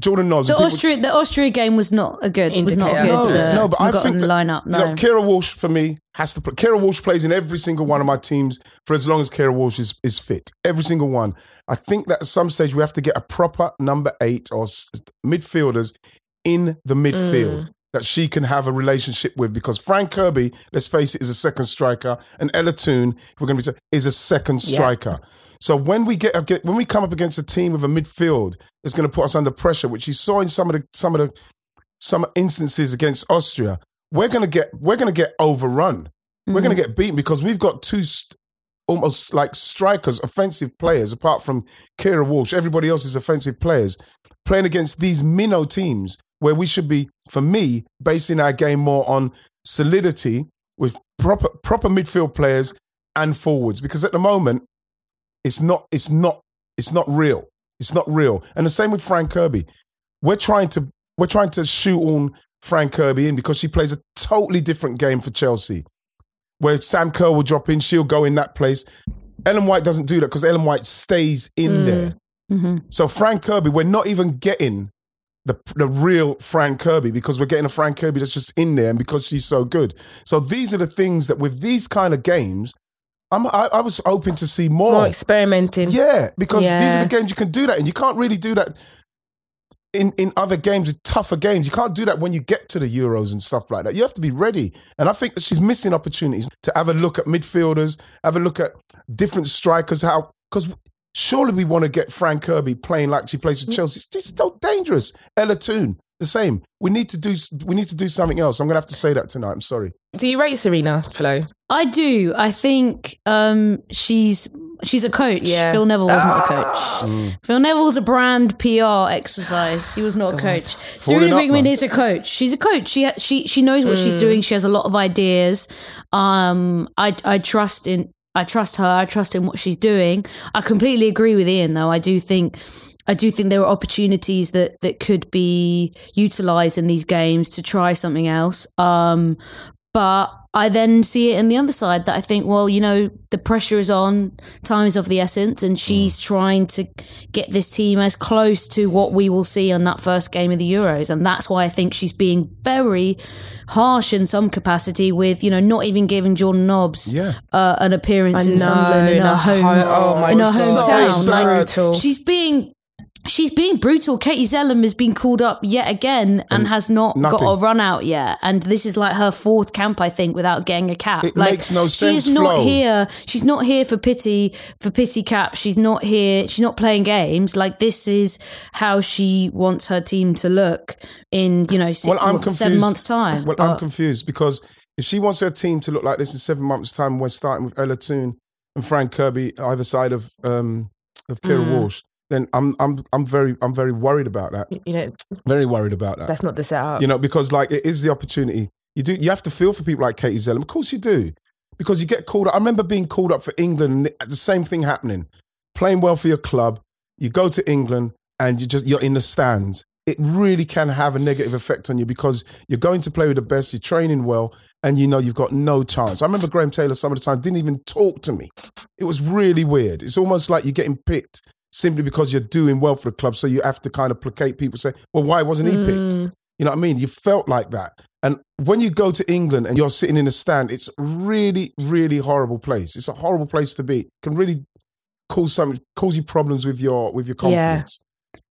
Jordan knows. the Austria the Austria game was not a good it was not a good. Indicator. uh, No, but I think in the that- lineup. No, You know, Keira Walsh for me has to play. Keira Walsh plays in every single one of my teams for as long as Keira Walsh is, is fit. Every single one. I think that at some stage we have to get a proper number eight or midfielders in the midfield. That she can have a relationship with because Fran Kirby, let's face it, is a second striker, and Ella Toone, if we're going to be is a second Yeah. striker. So when we get, when we come up against a team with a midfield that's going to put us under pressure, which you saw in some of the some of the some instances against Austria, we're gonna get we're gonna get overrun. We're gonna mm-hmm. get beaten because we've got two st- almost like strikers, offensive players. Apart from Keira Walsh, everybody else is offensive players playing against these minnow teams where we should be, for me, basing our game more on solidity with proper proper midfield players and forwards. Because at the moment, it's not it's not it's not real. It's not real. And the same with Fran Kirby. We're trying to we're trying to shoot on Fran Kirby in because she plays a totally different game for Chelsea. Where Sam Kerr will drop in, she'll go in that place. Ellen White doesn't do that because Ellen White stays in mm. there. Mm-hmm. So Fran Kirby, we're not even getting the the real Fran Kirby because we're getting a Fran Kirby that's just in there and because she's so good. So these are the things that with these kind of games, I'm, I, I was hoping to see more. More experimenting. Yeah, because these are the games you can do that, and you can't really do that in in other games, tougher games. You can't do that when you get to the Euros and stuff like that. You have to be ready, and I think that she's missing opportunities to have a look at midfielders, have a look at different strikers. How because. Surely we want to get Fran Kirby playing like she plays for Chelsea. She's so dangerous. Ella Toone, the same. We need to do we need to do something else. I'm gonna have to say that tonight. I'm sorry. Do you rate Sarina, Flo? I do. I think um, she's she's a coach. Yeah. Phil Neville was not a coach. Mm. Phil Neville was a brand PR exercise. He was not a coach. Sarina up, Wiegman is a coach. She's a coach. She she she knows what she's doing. She has a lot of ideas. Um, I I trust in I trust her. I trust in what she's doing. I completely agree with Ian though. I do think I do think there are opportunities that that could be utilized in these games to try something else. Um, but I then see it in the other side that I think, well, you know, the pressure is on, time is of the essence, and she's trying to get this team as close to what we will see on that first game of the Euros. And that's why I think she's being very harsh in some capacity with, you know, not even giving Jordan Nobbs Yeah. uh, an appearance I in Sunderland in in her a home, ho- oh my in her God, so hometown. Like, she's being she's being brutal. Katie Zelem has been called up yet again and, has not nothing. got a run out yet. And this is like her fourth camp, I think, without getting a cap. It like, makes no sense, is not Flo. here. She's not here for pity for pity cap. She's not here. She's not playing games. Like this is how she wants her team to look in you know six, Well, I'm what, confused. seven months time. Well, I'm confused because if she wants her team to look like this in seven months' time, we're starting with Ella Toone and Fran Kirby either side of um, of Keira Mm. Walsh. Then I'm I'm I'm very I'm very worried about that. You know, Very worried about that. that's not the setup. You know, because like it is the opportunity. You do you have to feel for people like Katie Zelem. Of course you do. Because you get called up. I remember being called up for England and the same thing happening. Playing well for your club, you go to England and you just you're in the stands. It really can have a negative effect on you because you're going to play with the best, you're training well, and you know you've got no chance. I remember Graham Taylor some of the time didn't even talk to me. It was really weird. It's almost like you're getting picked simply because you're doing well for the club. So you have to kind of placate people, say, well, why wasn't he picked? Mm. You know what I mean? You felt like that. And when you go to England and you're sitting in the stand, it's really, really horrible place. It's a horrible place to be. can really cause some cause you problems with your with your confidence.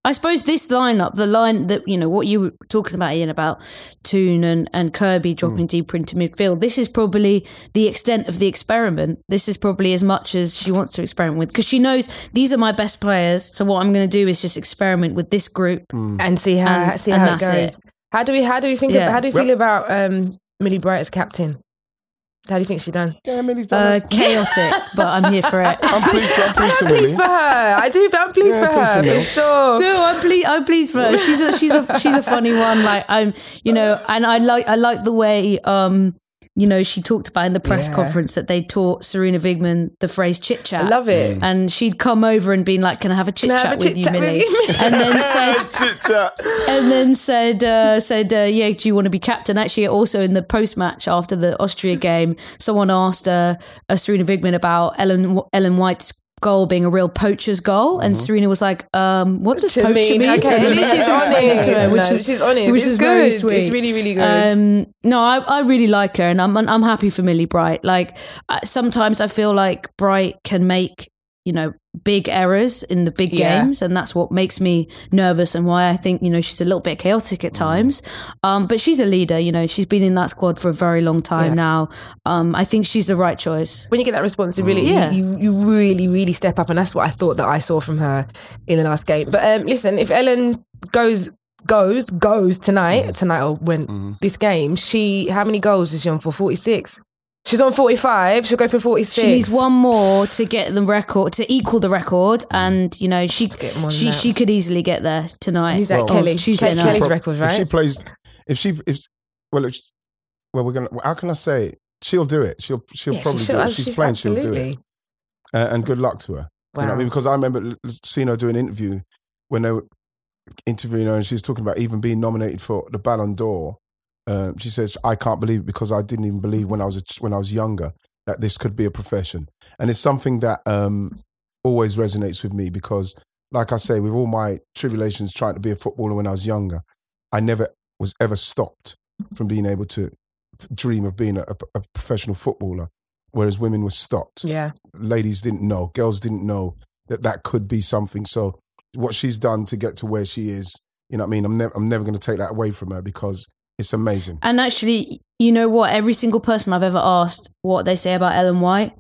I suppose this lineup, the line that you know what you were talking about, Ian, about Toone and, and Kirby dropping deeper into midfield. This is probably the extent of the experiment. This is probably as much as she wants to experiment with because she knows these are my best players. So what I'm going to do is just experiment with this group. and see how And- see how it goes. it. How do we how do we think Yeah. about, how do you Well- feel about um, Millie Bright as captain? How do you think she done? Yeah, Millie's done Uh, chaotic, but I'm here for it. I'm pleased. For, I'm pleased for I'm pleased for her. I do. I'm pleased Yeah, for pleased her for for sure. No, I'm pleased. I'm pleased for her. She's a she's a she's a funny one. Like I'm, you know, and I like I like the way um you know she talked about in the press Yeah. conference that they taught Sarina Wiegman the phrase chit chat. I love it. And she'd come over and been like, "Can I have a chit chat with you, with Millie?" you, Millie? and then said, Chit chat. and then said, uh, said, uh, "Yeah, do you want to be captain?" Actually, also in the post match after the Austria game, someone asked uh, uh, Sarina Wiegman about Ellen Ellen White's goal being a real poacher's goal, and Sarina was like, um, "What does Mm-hmm. To poacher mean, mean?" okay, at And she's she it honest. to her, which No, is she's honest. which It's is very sweet. It's really, really good. Um, no, I, I really like her, and I'm I'm happy for Millie Bright. Like sometimes I feel like Bright can make you know big errors in the big Yeah. games, and that's what makes me nervous, and why I think you know she's a little bit chaotic at times. Um, but she's a leader. You know, she's been in that squad for a very long time Yeah. now. Um, I think she's the right choice. when you get that responsibility, Yeah. you, you really, really step up, and that's what I thought that I saw from her in the last game. But um, listen, if Ellen goes goes goes tonight, tonight or when this game, she how many goals is she on for? Forty six. She's on forty five. She'll go for forty six. She needs one more to get the record to equal the record, and you know she get more than she that. she could easily get there tonight. Who's that? Well, Kelly. Tuesday Ke- night. Kelly's Prob- records, If she plays, if she, if well, if, well, we're gonna. How can I say it? She'll do it. She'll, she'll Yeah, she probably should- do it. If she's, playing, she'll do it. Uh, and good luck to her. You know I mean? Because I remember seeing her do an interview when they were interviewing her, and she was talking about even being nominated for the Ballon d'Or. Um, she says, "I can't believe it because I didn't even believe when I was a, when I was younger that this could be a profession." And it's something that um, always resonates with me because, like I say, with all my tribulations trying to be a footballer when I was younger, I never was ever stopped from being able to dream of being a, a, a professional footballer, whereas women were stopped Yeah. ladies didn't know, girls didn't know that that could be something. So what she's done to get to where she is, you know what I mean? I'm never, I'm never going to take that away from her because it's amazing. And actually, you know what? Every single person I've ever asked what they say about Ellen White,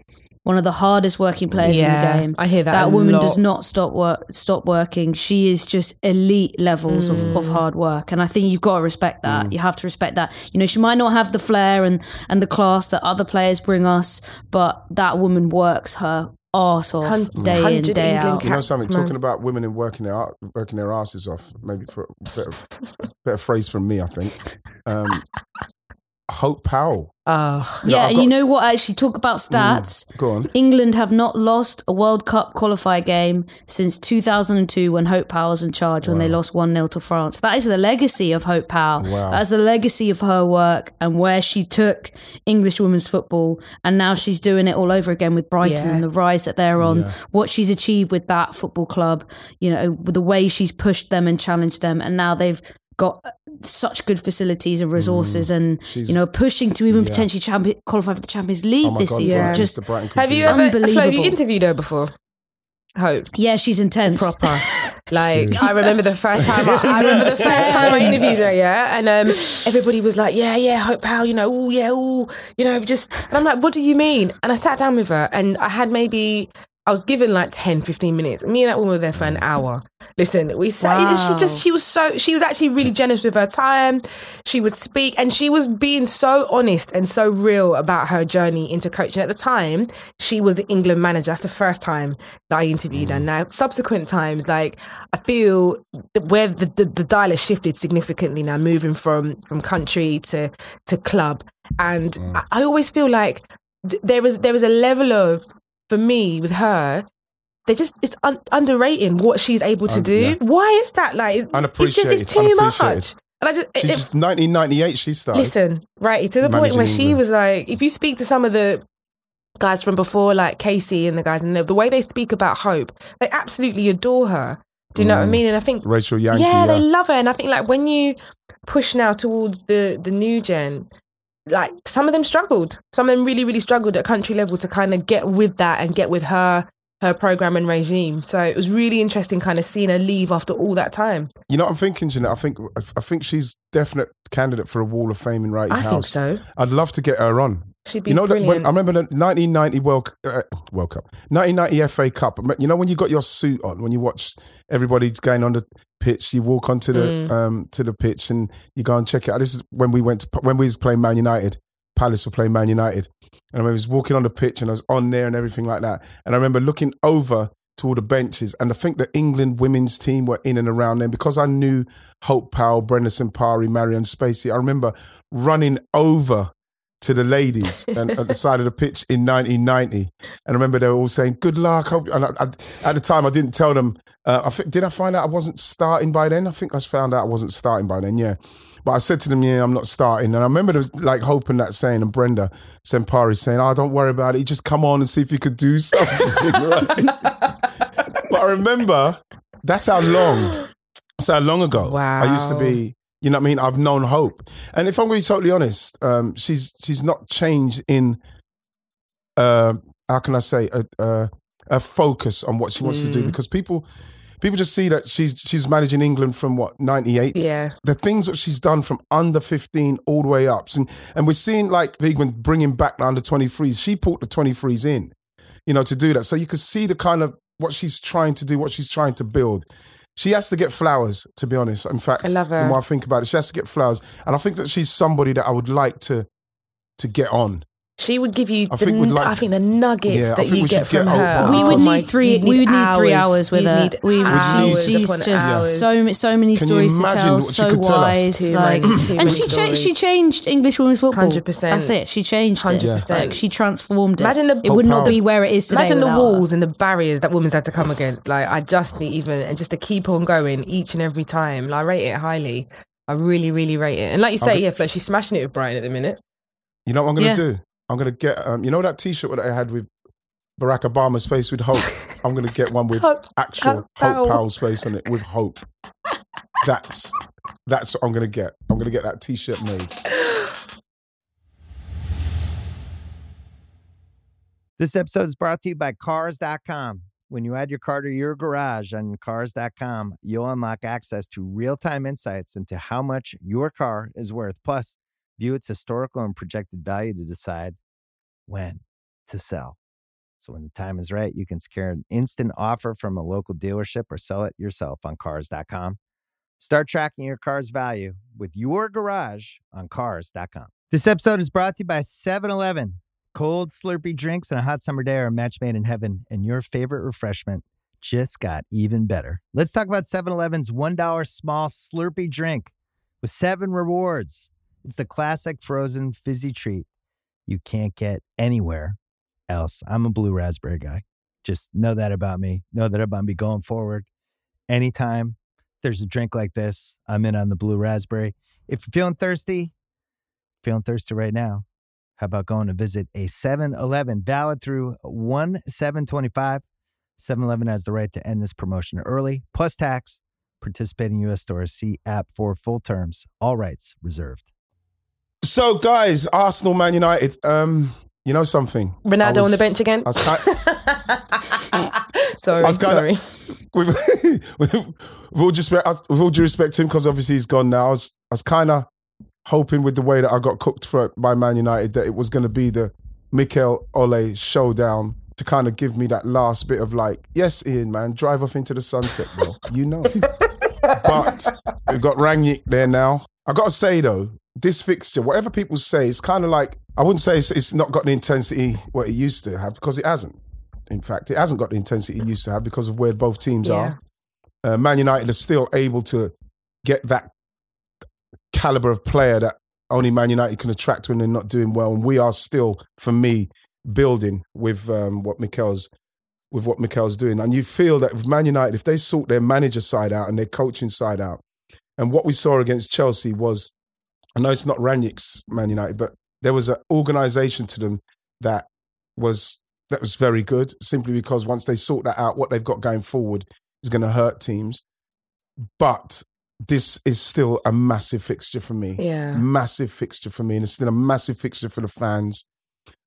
one of the hardest working players Yeah, in the game. I hear that That a woman lot. does not stop work, stop working. She is just elite levels of, of Mm. hard work, and I think you've got to respect that. You have to respect that. You know, she might not have the flair and and the class that other players bring us, but that woman works her arse off Hun- day in 100 day England out. You know something? man. Talking about women and working their working their asses off. Maybe for a better, better phrase from me, I think. Um, Hope Powell. Oh, You know, Yeah, I've and got- you know what? Actually, talk about mm, stats. Go on. England have not lost a World Cup qualifier game since 2002 when Hope Powell was in charge when they lost 1 0 to France. That is the legacy of Hope Powell. Wow. That's the legacy of her work and where she took English women's football. And now she's doing it all over again with Brighton Yeah. and the rise that they're on. Yeah. What she's achieved with that football club, you know, with the way she's pushed them and challenged them. And now they've got such good facilities and resources and, Mm. She's- you know, pushing to even Yeah. potentially champion, qualify for the Champions League Oh this God, season. yeah. Just Mr. Brighton could have you ever? Flo, have you Unbelievable. interviewed her before? Hope. Yeah, she's intense. proper. Like I remember the first time I, I remember the first time I interviewed her, yeah, and um, everybody was like, "Yeah, yeah, Hope Powell, you know, oh yeah, oh, you know, just." And I'm like, "What do you mean?" And I sat down with her, and I had maybe I was given like 10, 15 minutes. Me and that woman were there for an hour. Listen, we sat. Wow. She just she was so she was actually really generous with her time. She would speak, and she was being so honest and so real about her journey into coaching. At the time, she was the England manager. That's the first time that I interviewed her. Now, subsequent times, like I feel where the, the, the dial has shifted significantly now, moving from from country to to club, and mm. I, I always feel like th- there is there is a level of for me with her. They just it's un- underrating what she's able to Un- do. yeah. Why is that like? It's just it's too much. And I just, She it- just 1998. She started. Listen, right, to the point where she England. was like, if you speak to some of the guys from before, like Casey and the guys, and the, the way they speak about Hope, they absolutely adore her. Do you know what I Mm. mean? And I think, Rachel Yankey. yeah, Yeah, they love her. And I think, like, when you push now towards the the new gen, like some of them struggled. Some of them really, really struggled at country level to kind of get with that and get with her her program and regime. So it was really interesting, kind of seeing her leave after all that time. You know what I'm thinking, Jeanette? I think I think she's definite candidate for a Wall of Fame in Wrighty's I think house. so. I'd love to get her on. She'd be You know, brilliant. when, I remember the 1990 World uh, World Cup, 1990 FA Cup. You know when you got your suit on, when you watch everybody's going on the pitch, you walk onto the Mm. um to the pitch and you go and check it out. This is when we went to when we was playing Man United. Palace were playing Man United, and I I was walking on the pitch and I was on there and everything like that. And I remember looking over to all the benches, and I think the England women's team were in and around them because I knew Hope Powell, Brenda Sempare, Marieanne Spacey. I remember running over to the ladies and at the side of the pitch in 1990. And I remember they were all saying, "Good luck." Hope. And I, I, at the time, I didn't tell them. Uh, I think, did I find out I wasn't starting by then? I think I found out I wasn't starting by then. Yeah. But I said to them, "Yeah, I'm not starting." And I remember was like hoping that saying, and Brenda Sempare saying, "Oh, don't worry about it. Just come on and see if you could do something." but I remember that's how long. That's how long ago. Wow. I used to be. You know what I mean? I've known Hope, and if I'm going to be totally honest, um, she's she's not changed in. Uh, how can I say a, a, a focus on what she wants to do Mm. because people people just see that she's she's managing England from what 98 yeah. the things that she's done from under 15 all the way up. And, and we're seeing like Wiegman bringing back the under 23s. She put the 23s in, you know, to do that. So you can see the kind of what she's trying to do, what she's trying to build. She has to get flowers, to be honest. In fact, I love her. The more I think about it, she has to get flowers. And I think that she's somebody that I would like to to get on. She would give you. I the, think like I to- think the nuggets Yeah, that you get should get from her. We would need three. you'd We would need three hours with her. We would. hours She's just hours. so so many Can stories to tell. So could tell wise, like, many- too and she changed. She changed English women's football. 100%. That's it. She changed it. 100%. Like she transformed it. Imagine the- it would not Powell. be where it is today. Imagine the without her. walls and the barriers that women's had to come against. Like I just need even and just to keep on going each and every time. Like, I rate it highly. I really, really rate it. And like you say, I'll yeah, Flo, she's smashing it with Brian at the minute. You know what I'm going Yeah. to do? I'm going to get, um, you know that T-shirt that I had with Barack Obama's face with hope? I'm going to get one with Hope- actual Hope Hope Powell. Powell's face on it with hope. That's that's what I'm going to get. I'm going to get that T-shirt made. This episode is brought to you by Cars.com. When you add your car to your garage on Cars.com, you'll unlock access to real time insights into how much your car is worth. Plus, view its historical and projected value to decide when to sell. So when the time is right, you can secure an instant offer from a local dealership or sell it yourself on cars.com. Start tracking your car's value with your garage on cars.com. This episode is brought to you by 7 Eleven. Cold, slurpy drinks and a hot summer day are a match made in heaven, and your favorite refreshment just got even better. Let's talk about 7 Eleven's $1 small slurpy drink with seven rewards. It's the classic frozen fizzy treat you can't get anywhere else. I'm a blue raspberry guy. Just know that about me. Know that about me going forward. Anytime there's a drink like this, I'm in on the blue raspberry. If you're feeling thirsty, feeling thirsty right now, how about going to visit a 7 Eleven valid through 1 725? 7 Eleven has the right to end this promotion early, plus tax. Participating U.S. stores see app for full terms. All rights reserved. So, guys, Arsenal, Man United. Um, you know something? Ronaldo on the bench again. I was sorry, I was kinda- with, with, with all due respect, with all due respect to him, because obviously he's gone now. I was, I was kind of hoping with the way that I got cooked for by Man United that it was going to be the Mikel Ole showdown to kind of give me that last bit of like, yes, Ian, man, drive off into the sunset, bro. You know. but we've got Rangnick there now. I got to say though, this fixture, whatever people say, it's kind of like I wouldn't say it's, it's not got the intensity what it used to have because it hasn't. In fact, it hasn't got the intensity it used to have because of where both teams Yeah. are. Uh, Man United are still able to get that caliber of player that only Man United can attract when they're not doing well, and we are still, for me, building with um, what Mikel's with what Mikel's doing. And you feel that with Man United, if they sort their manager side out and their coaching side out, and what we saw against Chelsea was, I know it's not Rangnick's Man United, but there was an organisation to them that was that was very good. Simply because once they sort that out, what they've got going forward is going to hurt teams. But this is still a massive fixture for me Yeah. massive fixture for me, and it's still a massive fixture for the fans.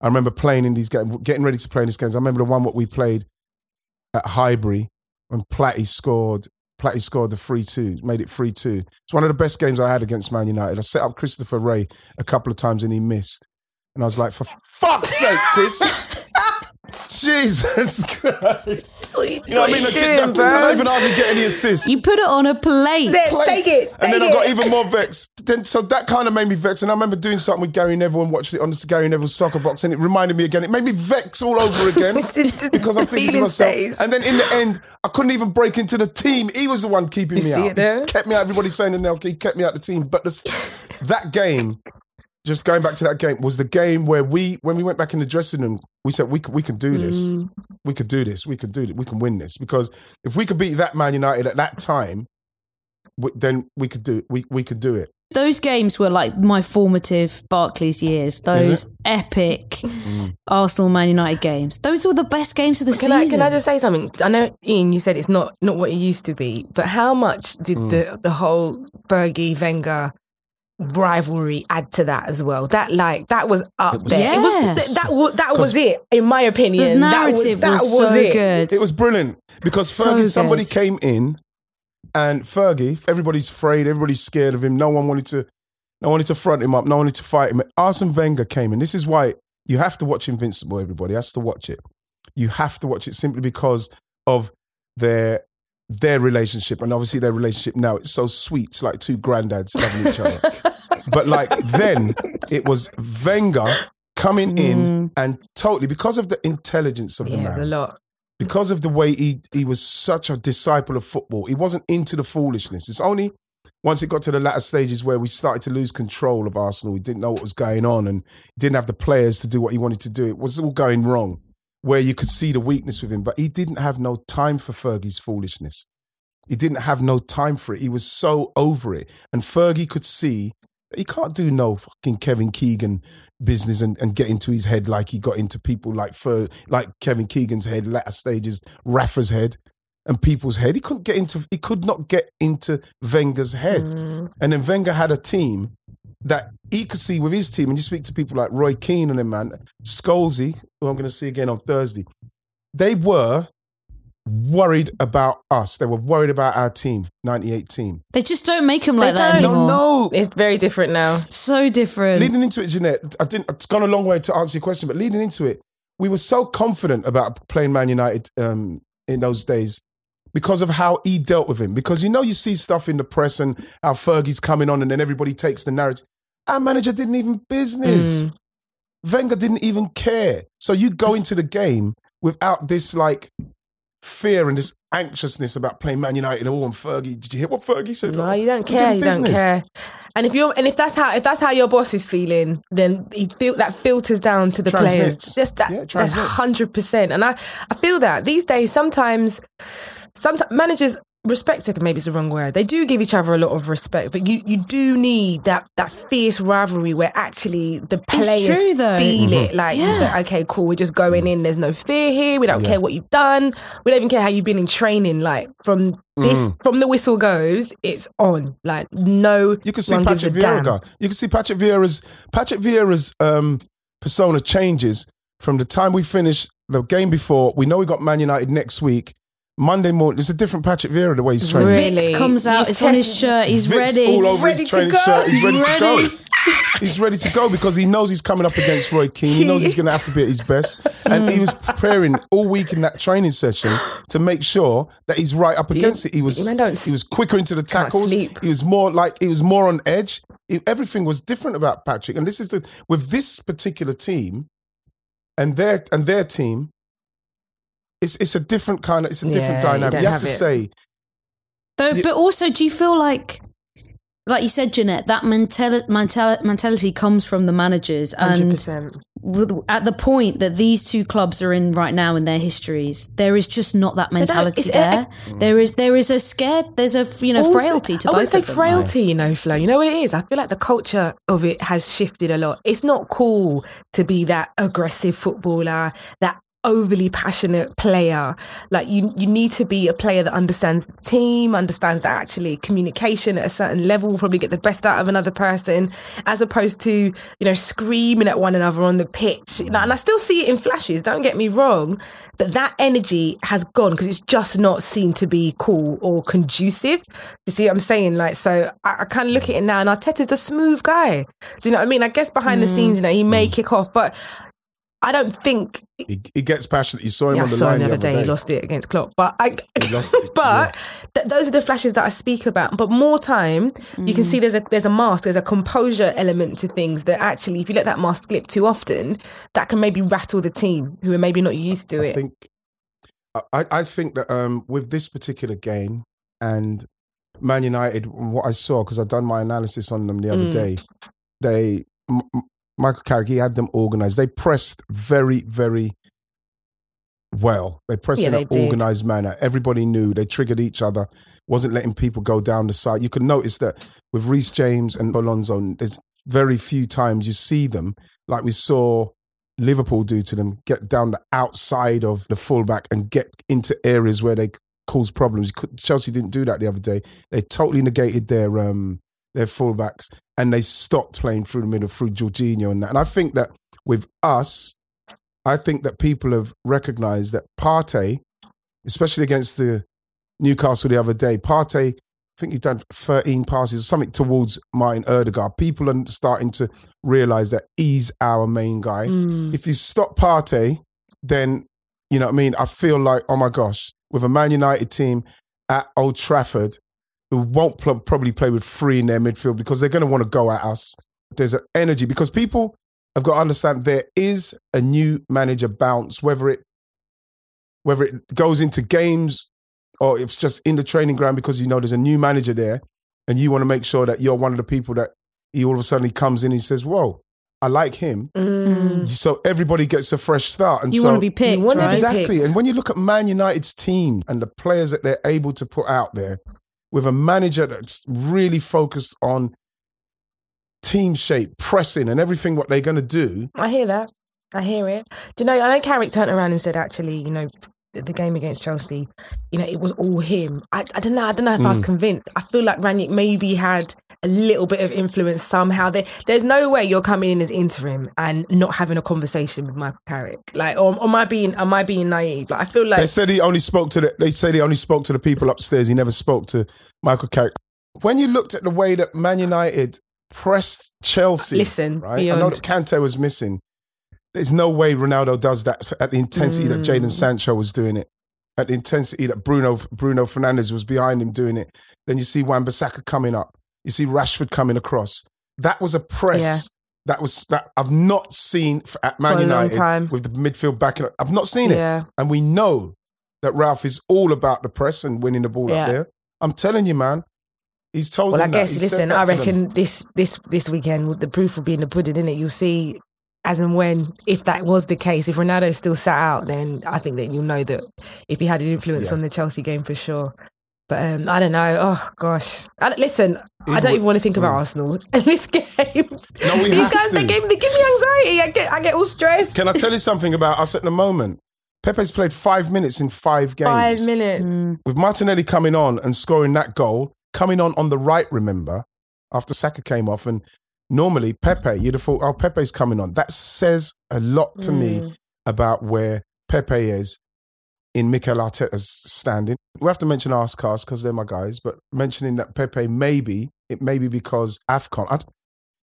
I remember playing in these games, getting ready to play in these games. I remember the one what we played at Highbury when Platty scored. Platty scored the three two, made it three two. It's one of the best games I had against Man United. I set up Christopher Wreh a couple of times and he missed, and I was like, for fuck's sake, Chris. Jesus Christ. You know what I mean? I, doing, I, I don't even hardly get any assists You put it on a plate. Let's plate. take it. and take then I got even more vexed. Then so that kind of made me vex. And I remember doing something with Gary Neville and watched it on the Gary Neville soccer box, and it reminded me again. It made me vex all over again because I'm thinking to myself. stays. And then in the end, I couldn't even break into the team. He was the one keeping You me see out. it there? Kept me out. Everybody's saying that he kept me out the team. But this, that game. Just going back to that game was the game where we, when we went back in the dressing room, we said we could, we can do this Mm. we could do this. We could do it. We can win this because if we could beat that Man United at that time, w- then we could do we we could do it. Those games were like my formative Barclays years. Those epic Mm. Arsenal Man United games. Those were the best games of the Can I, season. can I just say something? I know, Ian, you said it's not not what it used to be, but how much did Mm. the the whole Fergie Wenger rivalry add to that as well? That like that was up It was- there. It was Yes. that was that was it in my opinion. the opinion. narrative that was, was, that was so it. good. It was brilliant because So Fergie, somebody came in, and Fergie, everybody's afraid, everybody's scared of him. No one wanted to, no one wanted to front him up. No one wanted to fight him. Arsene Wenger came in. This is why you have to watch Invincible. Everybody has to watch it. You have to watch it simply because of their their relationship, and obviously their relationship now. It's so sweet. It's like two granddads loving each other. but like then, it was Wenger coming in hmm. and totally because of the intelligence of the man a lot. because of the way he he was such a disciple of football, he wasn't into the foolishness. It's only once it got to the latter stages where we started to lose control of Arsenal, we didn't know what was going on and didn't have the players to do what he wanted to do. It was all going wrong, where you could see the weakness with him. But he didn't have no time for Fergie's foolishness. He didn't have no time for it. He was so over it. And Fergie could see that he can't do no fucking Kevin Keegan business and, and get into his head like he got into people like Fer, like Kevin Keegan's head, latter stages, Rafa's head, and people's head. He couldn't get into he could not get into Wenger's head. Mm. And then Wenger had a team that he could see with his team. And you speak to people like Roy Keane and them, man, Scholesy, who I'm going to see again on Thursday. They were worried about us. They were worried about our team, 98 team. They just don't make them like They that don't. anymore. No, no. It's very different now. So different. Leading into it, Jeanette, I didn't. It's gone a long way to answer your question, but leading into it, we were so confident about playing Man United um, in those days because of how he dealt with him. Because you know, you see stuff in the press and how Fergie's coming on, and then everybody takes the narrative. Our manager didn't even business. Mm. Wenger didn't even care. So you go into the game without this like fear and this anxiousness about playing Man United. Oh, and Fergie, did you hear what Fergie said? No, you don't care. You don't care. And if you're and if that's how if that's how your boss is feeling, then he feel that filters down to the Transmits. players. Just that Yeah, that's hundred percent. And I I feel that these days sometimes sometimes managers respect it maybe it's the wrong word they do give each other a lot of respect but you you do need that that fierce rivalry where actually the players true, though. feel it like, Yeah. it's like, okay cool we're just going in there's no fear here we don't care what you've done we don't even care how you've been in training like from this Mm. from the whistle goes it's on like no You can see one Patrick a. Vieira. go. You can see Patrick Vieira's Patrick Vieira's um, persona changes from the time we finish the game before. We know we got Man United next week. Monday morning, it's a different Patrick Vieira the way he's training. Really? Vicks comes out. He's It's on his shirt. He's Vicks ready. all over Ready his training shirt. He's ready, He's to go. he's ready to go because he knows he's coming up against Roy Keane. He knows he's going to have to be at his best, and he was preparing all week in that training session to make sure that he's right up against it. He was he was quicker into the tackles. He was more like he was more on edge. He- everything was different about Patrick, and this is the with this particular team and their and their team. It's it's a different kind of it's a Yeah, different you dynamic. don't You have, have to it. say Though, Yeah. but also, do you feel like, like you said, Jeanette, that mentali- mentali- mentality comes from the managers, and 100%. at the point that these two clubs are in right now in their histories, there is just not that mentality it's- there. Mm. there is there is a scared, there's a you know Also- frailty to I both wouldn't say of them. frailty, you know, Flo. You know what it is? I feel like the culture of it has shifted a lot. It's not cool to be that aggressive footballer, that overly passionate player. Like you you need to be a player that understands the team, understands that actually communication at a certain level will probably get the best out of another person, as opposed to, you know, screaming at one another on the pitch. You know, and I still see it in flashes, don't get me wrong. But that energy has gone because it's just not seen to be cool or conducive. You see what I'm saying? Like, so I, I kind of look at it now, and Arteta's a smooth guy. Do you know what I mean? I guess behind the mm. scenes, you know, he may kick off, but I don't think. he, he gets passionate. You saw him Yeah, on the saw line him the other day. He lost it against Klopp, but I. Lost but th- those are the flashes that I speak about. But more time, you can see there's a there's a mask, there's a composure element to things that actually, if you let that mask slip too often, that can maybe rattle the team who are maybe not used to I it. think I, I think that um, with this particular game and Man United, what I saw because I've done my analysis on them the other Mm. day, they M- M- Michael Carrick he had them organised. They pressed very very well. They pressed Yeah, in an did. organised manner. Everybody knew they triggered each other. Wasn't letting people go down the side. You could notice that with Reece James and Alonso, there's very few times you see them like we saw Liverpool do to them, get down the outside of the fullback and get into areas where they cause problems. Chelsea didn't do that the other day. They totally negated their um, their fullbacks and they stopped playing through the middle through Jorginho and that. And I think that with us, I think that people have recognised that Partey, especially against the Newcastle the other day, Partey, I think he's done 13 passes or something towards Martin Ødegaard. People are starting to realise that he's our main guy Mm. if you stop Partey, then you know what I mean. I feel like oh my gosh, with a Man United team at Old Trafford, who won't pl- probably play with three in their midfield because they're going to want to go at us. There's an energy because people have got to understand there is a new manager bounce, whether it whether it goes into games or if it's just in the training ground because you know there's a new manager there, and you want to make sure that you're one of the people that he all of a sudden he comes in and he says, "Whoa, I like him." Mm. So everybody gets a fresh start. And You so, want to be picked, wanna right? Exactly. picked. And when you look at Man United's team and the players that they're able to put out there with a manager that's really focused on team shape, pressing, and everything what they're going to do, I hear that. I hear it. Do you know? I know Carrick turned around and said, actually, you know, the game against Chelsea, you know, it was all him. I, I don't know. I don't know if I was Mm. convinced. I feel like Rangnick maybe had a little bit of influence somehow. There, there's no way you're coming in as interim and not having a conversation with Michael Carrick. Like, or, or am I being am I being naive? Like, I feel like they said he only spoke to the. They said he only spoke to the people upstairs. He never spoke to Michael Carrick. When you looked at the way that Man United pressed Chelsea, Listen, right? I know that Kante was missing. There's no way Ronaldo does that at the intensity that Mm. Jadon Sancho was doing it, at the intensity that Bruno Bruno Fernandes was behind him doing it. Then you see Wan-Bissaka coming up. You see Rashford coming across. That was a press. Yeah. That was that I've not seen at Man For a long United time. with the midfield backing. I've not seen it, Yeah. and we know that Ralph is all about the press and winning the ball Yeah. up there. I'm telling you, man. He's told Well, I guess listen. I reckon this this this weekend the proof will be in the pudding, innit? You'll see as and when if that was the case. If Ronaldo still sat out, then I think that you'll know that if he had an influence Yeah. on the Chelsea game for sure. But um, I don't know. Oh gosh, I, don't- listen. I don't would- even want to think about Mm. Arsenal in this game. No, we These have guys, they to. give, they give me anxiety. I get I get all stressed. Can I tell you something about us at the moment? Pepe's played five minutes in five games. Five minutes. With Martinelli coming on and scoring that goal, coming on on the right, remember, after Saka came off. And normally, Pepe, you'd have thought, oh, Pepe's coming on. That says a lot to me about where Pepe is in Mikel Arteta's standing. We have to mention Arscast because they're my guys, but mentioning that Pepe maybe, it may be because AFCON. I,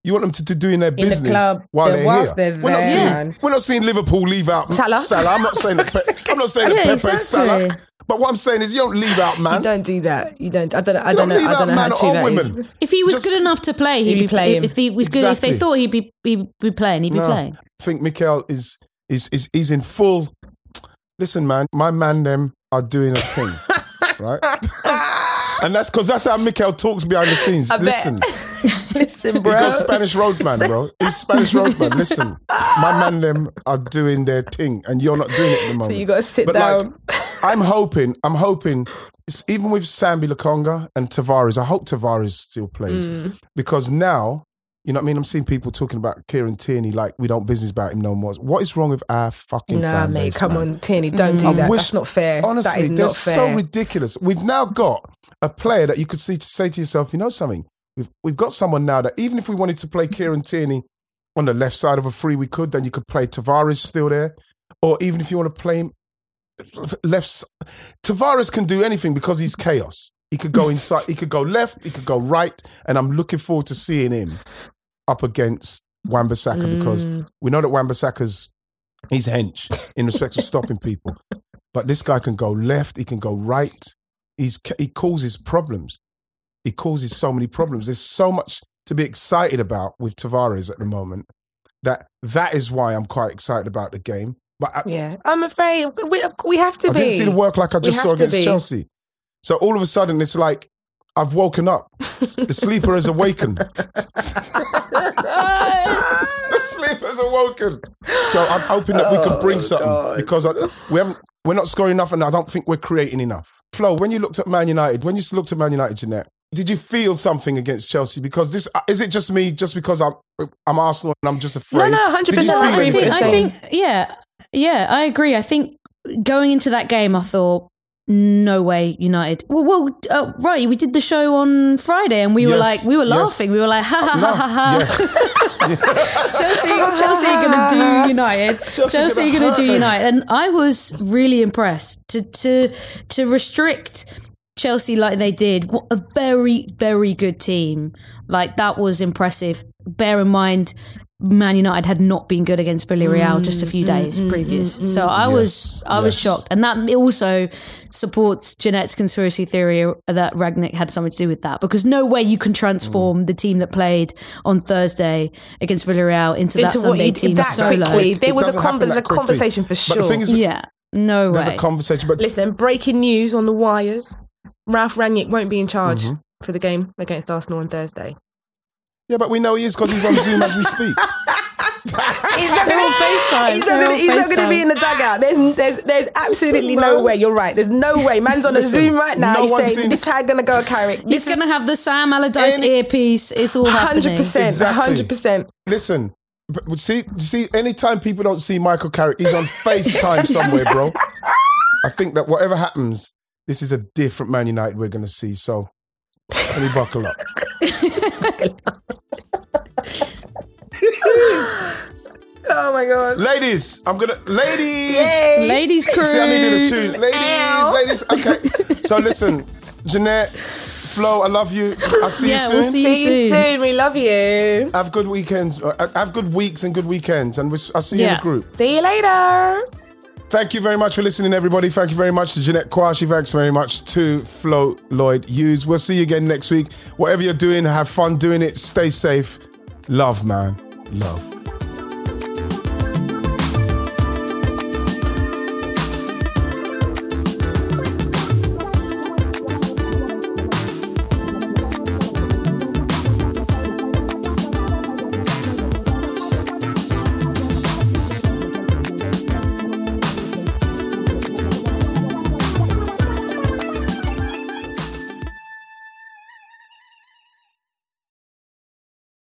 you want them to, to doing their the business club, while they're they're, whilst here. they're we're, not seeing, man. we're not seeing Liverpool leave out Salah. I'm not saying that. Pe- I'm not saying Yeah, that Pepe's exactly. Salah. But what I'm saying is, you don't leave out man. You don't do that. You don't. I don't. I You don't know. I don't know man how true or that women. is. If he was Just- good enough to play, he'd, He'd be be playing. If he was good, if Exactly. they thought he'd be, be, be playing, he'd be No. playing. I think Mikel is is is is in full. Listen, man, my man them are doing a thing, right? and that's because that's how Mikel talks behind the scenes. I. Listen, Listen, bro. goes Spanish roadman, bro. He's Spanish roadman. Listen, my man them are doing their thing, and you're not doing it at the moment. So you got to sit But down. like, I'm hoping, I'm hoping, even with Sambi Lokonga and Tavares, I hope Tavares still plays Mm. because now, you know what I mean? I'm seeing people talking about Kieran Tierney like we don't business about him no more. What is wrong with our fucking Nah, fan mate, base, come man? on, Tierney, don't mm. do I that. wish- That's not fair. Honestly, that is they're not so ridiculous. We've now got a player that you could see, say to yourself, you know something? We've, we've got someone now that even if we wanted to play Kieran Tierney on the left side of a free, we could. Then you could play Tavares still there. Or even if you want to play him left, Tavares can do anything because he's chaos. He could go inside, he could go left, he could go right. And I'm looking forward to seeing him up against because Mm. we know that Wan-Bissaka's he's hench in respect of stopping people. But this guy can go left, he can go right. He's he causes problems. He causes so many problems. There's so much to be excited about with Tavares at the moment. That that is why I'm quite excited about the game. But I, Yeah, I'm afraid we, we have to I be. didn't see the work like I just saw against be. Chelsea. So all of a sudden, it's like I've woken up. The sleeper has awakened. the sleeper has awoken. So I'm hoping that we Oh, can bring something because I, we haven't. We're not scoring enough, and I don't think we're creating enough. Flo, when you looked at Man United, when you looked at Man United, Jeanette, did you feel something against Chelsea? Because this uh, is it just me, just because I'm I'm Arsenal and I'm just afraid. no, no, 100% Did I feel agree I with think, I think, yeah, yeah, I agree. I think going into that game, I thought, no way, United. Well, well, uh, right, we did the show on Friday, and we were like, we were yes. laughing. We were like, ha ha ha ha ha. Chelsea, Chelsea are going to do United. Chelsea Chelsea, gonna are gonna do. United, and I was really impressed to to to restrict Chelsea like they did. What a very very good team! Like that was impressive. Bear in mind. Man United had not been good against Villarreal mm, just a few mm, days mm, previous, so I was I was shocked, and that also supports Jeanette's conspiracy theory that Rangnick had something to do with that. Because no way you can transform the team that played on Thursday against Villarreal into, that Into what Sunday you team that so quickly. low. There It was a, doesn't happen convers- that a conversation for But sure. the thing is, Yeah, no there's way. a conversation. But Listen, breaking news on the wires: Ralph Rangnick won't be in charge Mm-hmm. for the game against Arsenal on Thursday. Yeah, but we know he is because he's on Zoom as we speak. He's not gonna on FaceTime. He's not gonna, on he's not gonna FaceTime. be in the dugout. There's, there's, there's absolutely Listen, no way. You're right. There's no way. Man's on Listen, a Zoom right now. no he's one's saying seen- this how gonna go, Carrick. He's going to have the Sam Allardyce Any- earpiece. It's all happening. Hundred percent. Exactly. Hundred percent. Listen, but but see, see, anytime people don't see Michael Carrick, he's on FaceTime somewhere, bro. I think that whatever happens, this is a different Man United we're going to see. So let me buckle up. Oh my god. Ladies, I'm going to, ladies. Ladies crew. See, I needed a tune. Ladies, ladies. Okay. So listen, Jeanette, Flo, I love you. I'll see Yeah, you we'll soon. see you See you soon. soon. We love you. Have good weekends. uh, Have good weeks and good weekends. And we'll, I'll see you in Yeah. the group. See you later. Thank you very much for listening, everybody. Thank you very much to Jeanette Kwakye. Thanks very much to Flo Lloyd Hughes. We'll see you again next week. Whatever you're doing, have fun doing it. Stay safe. Love, man. Love.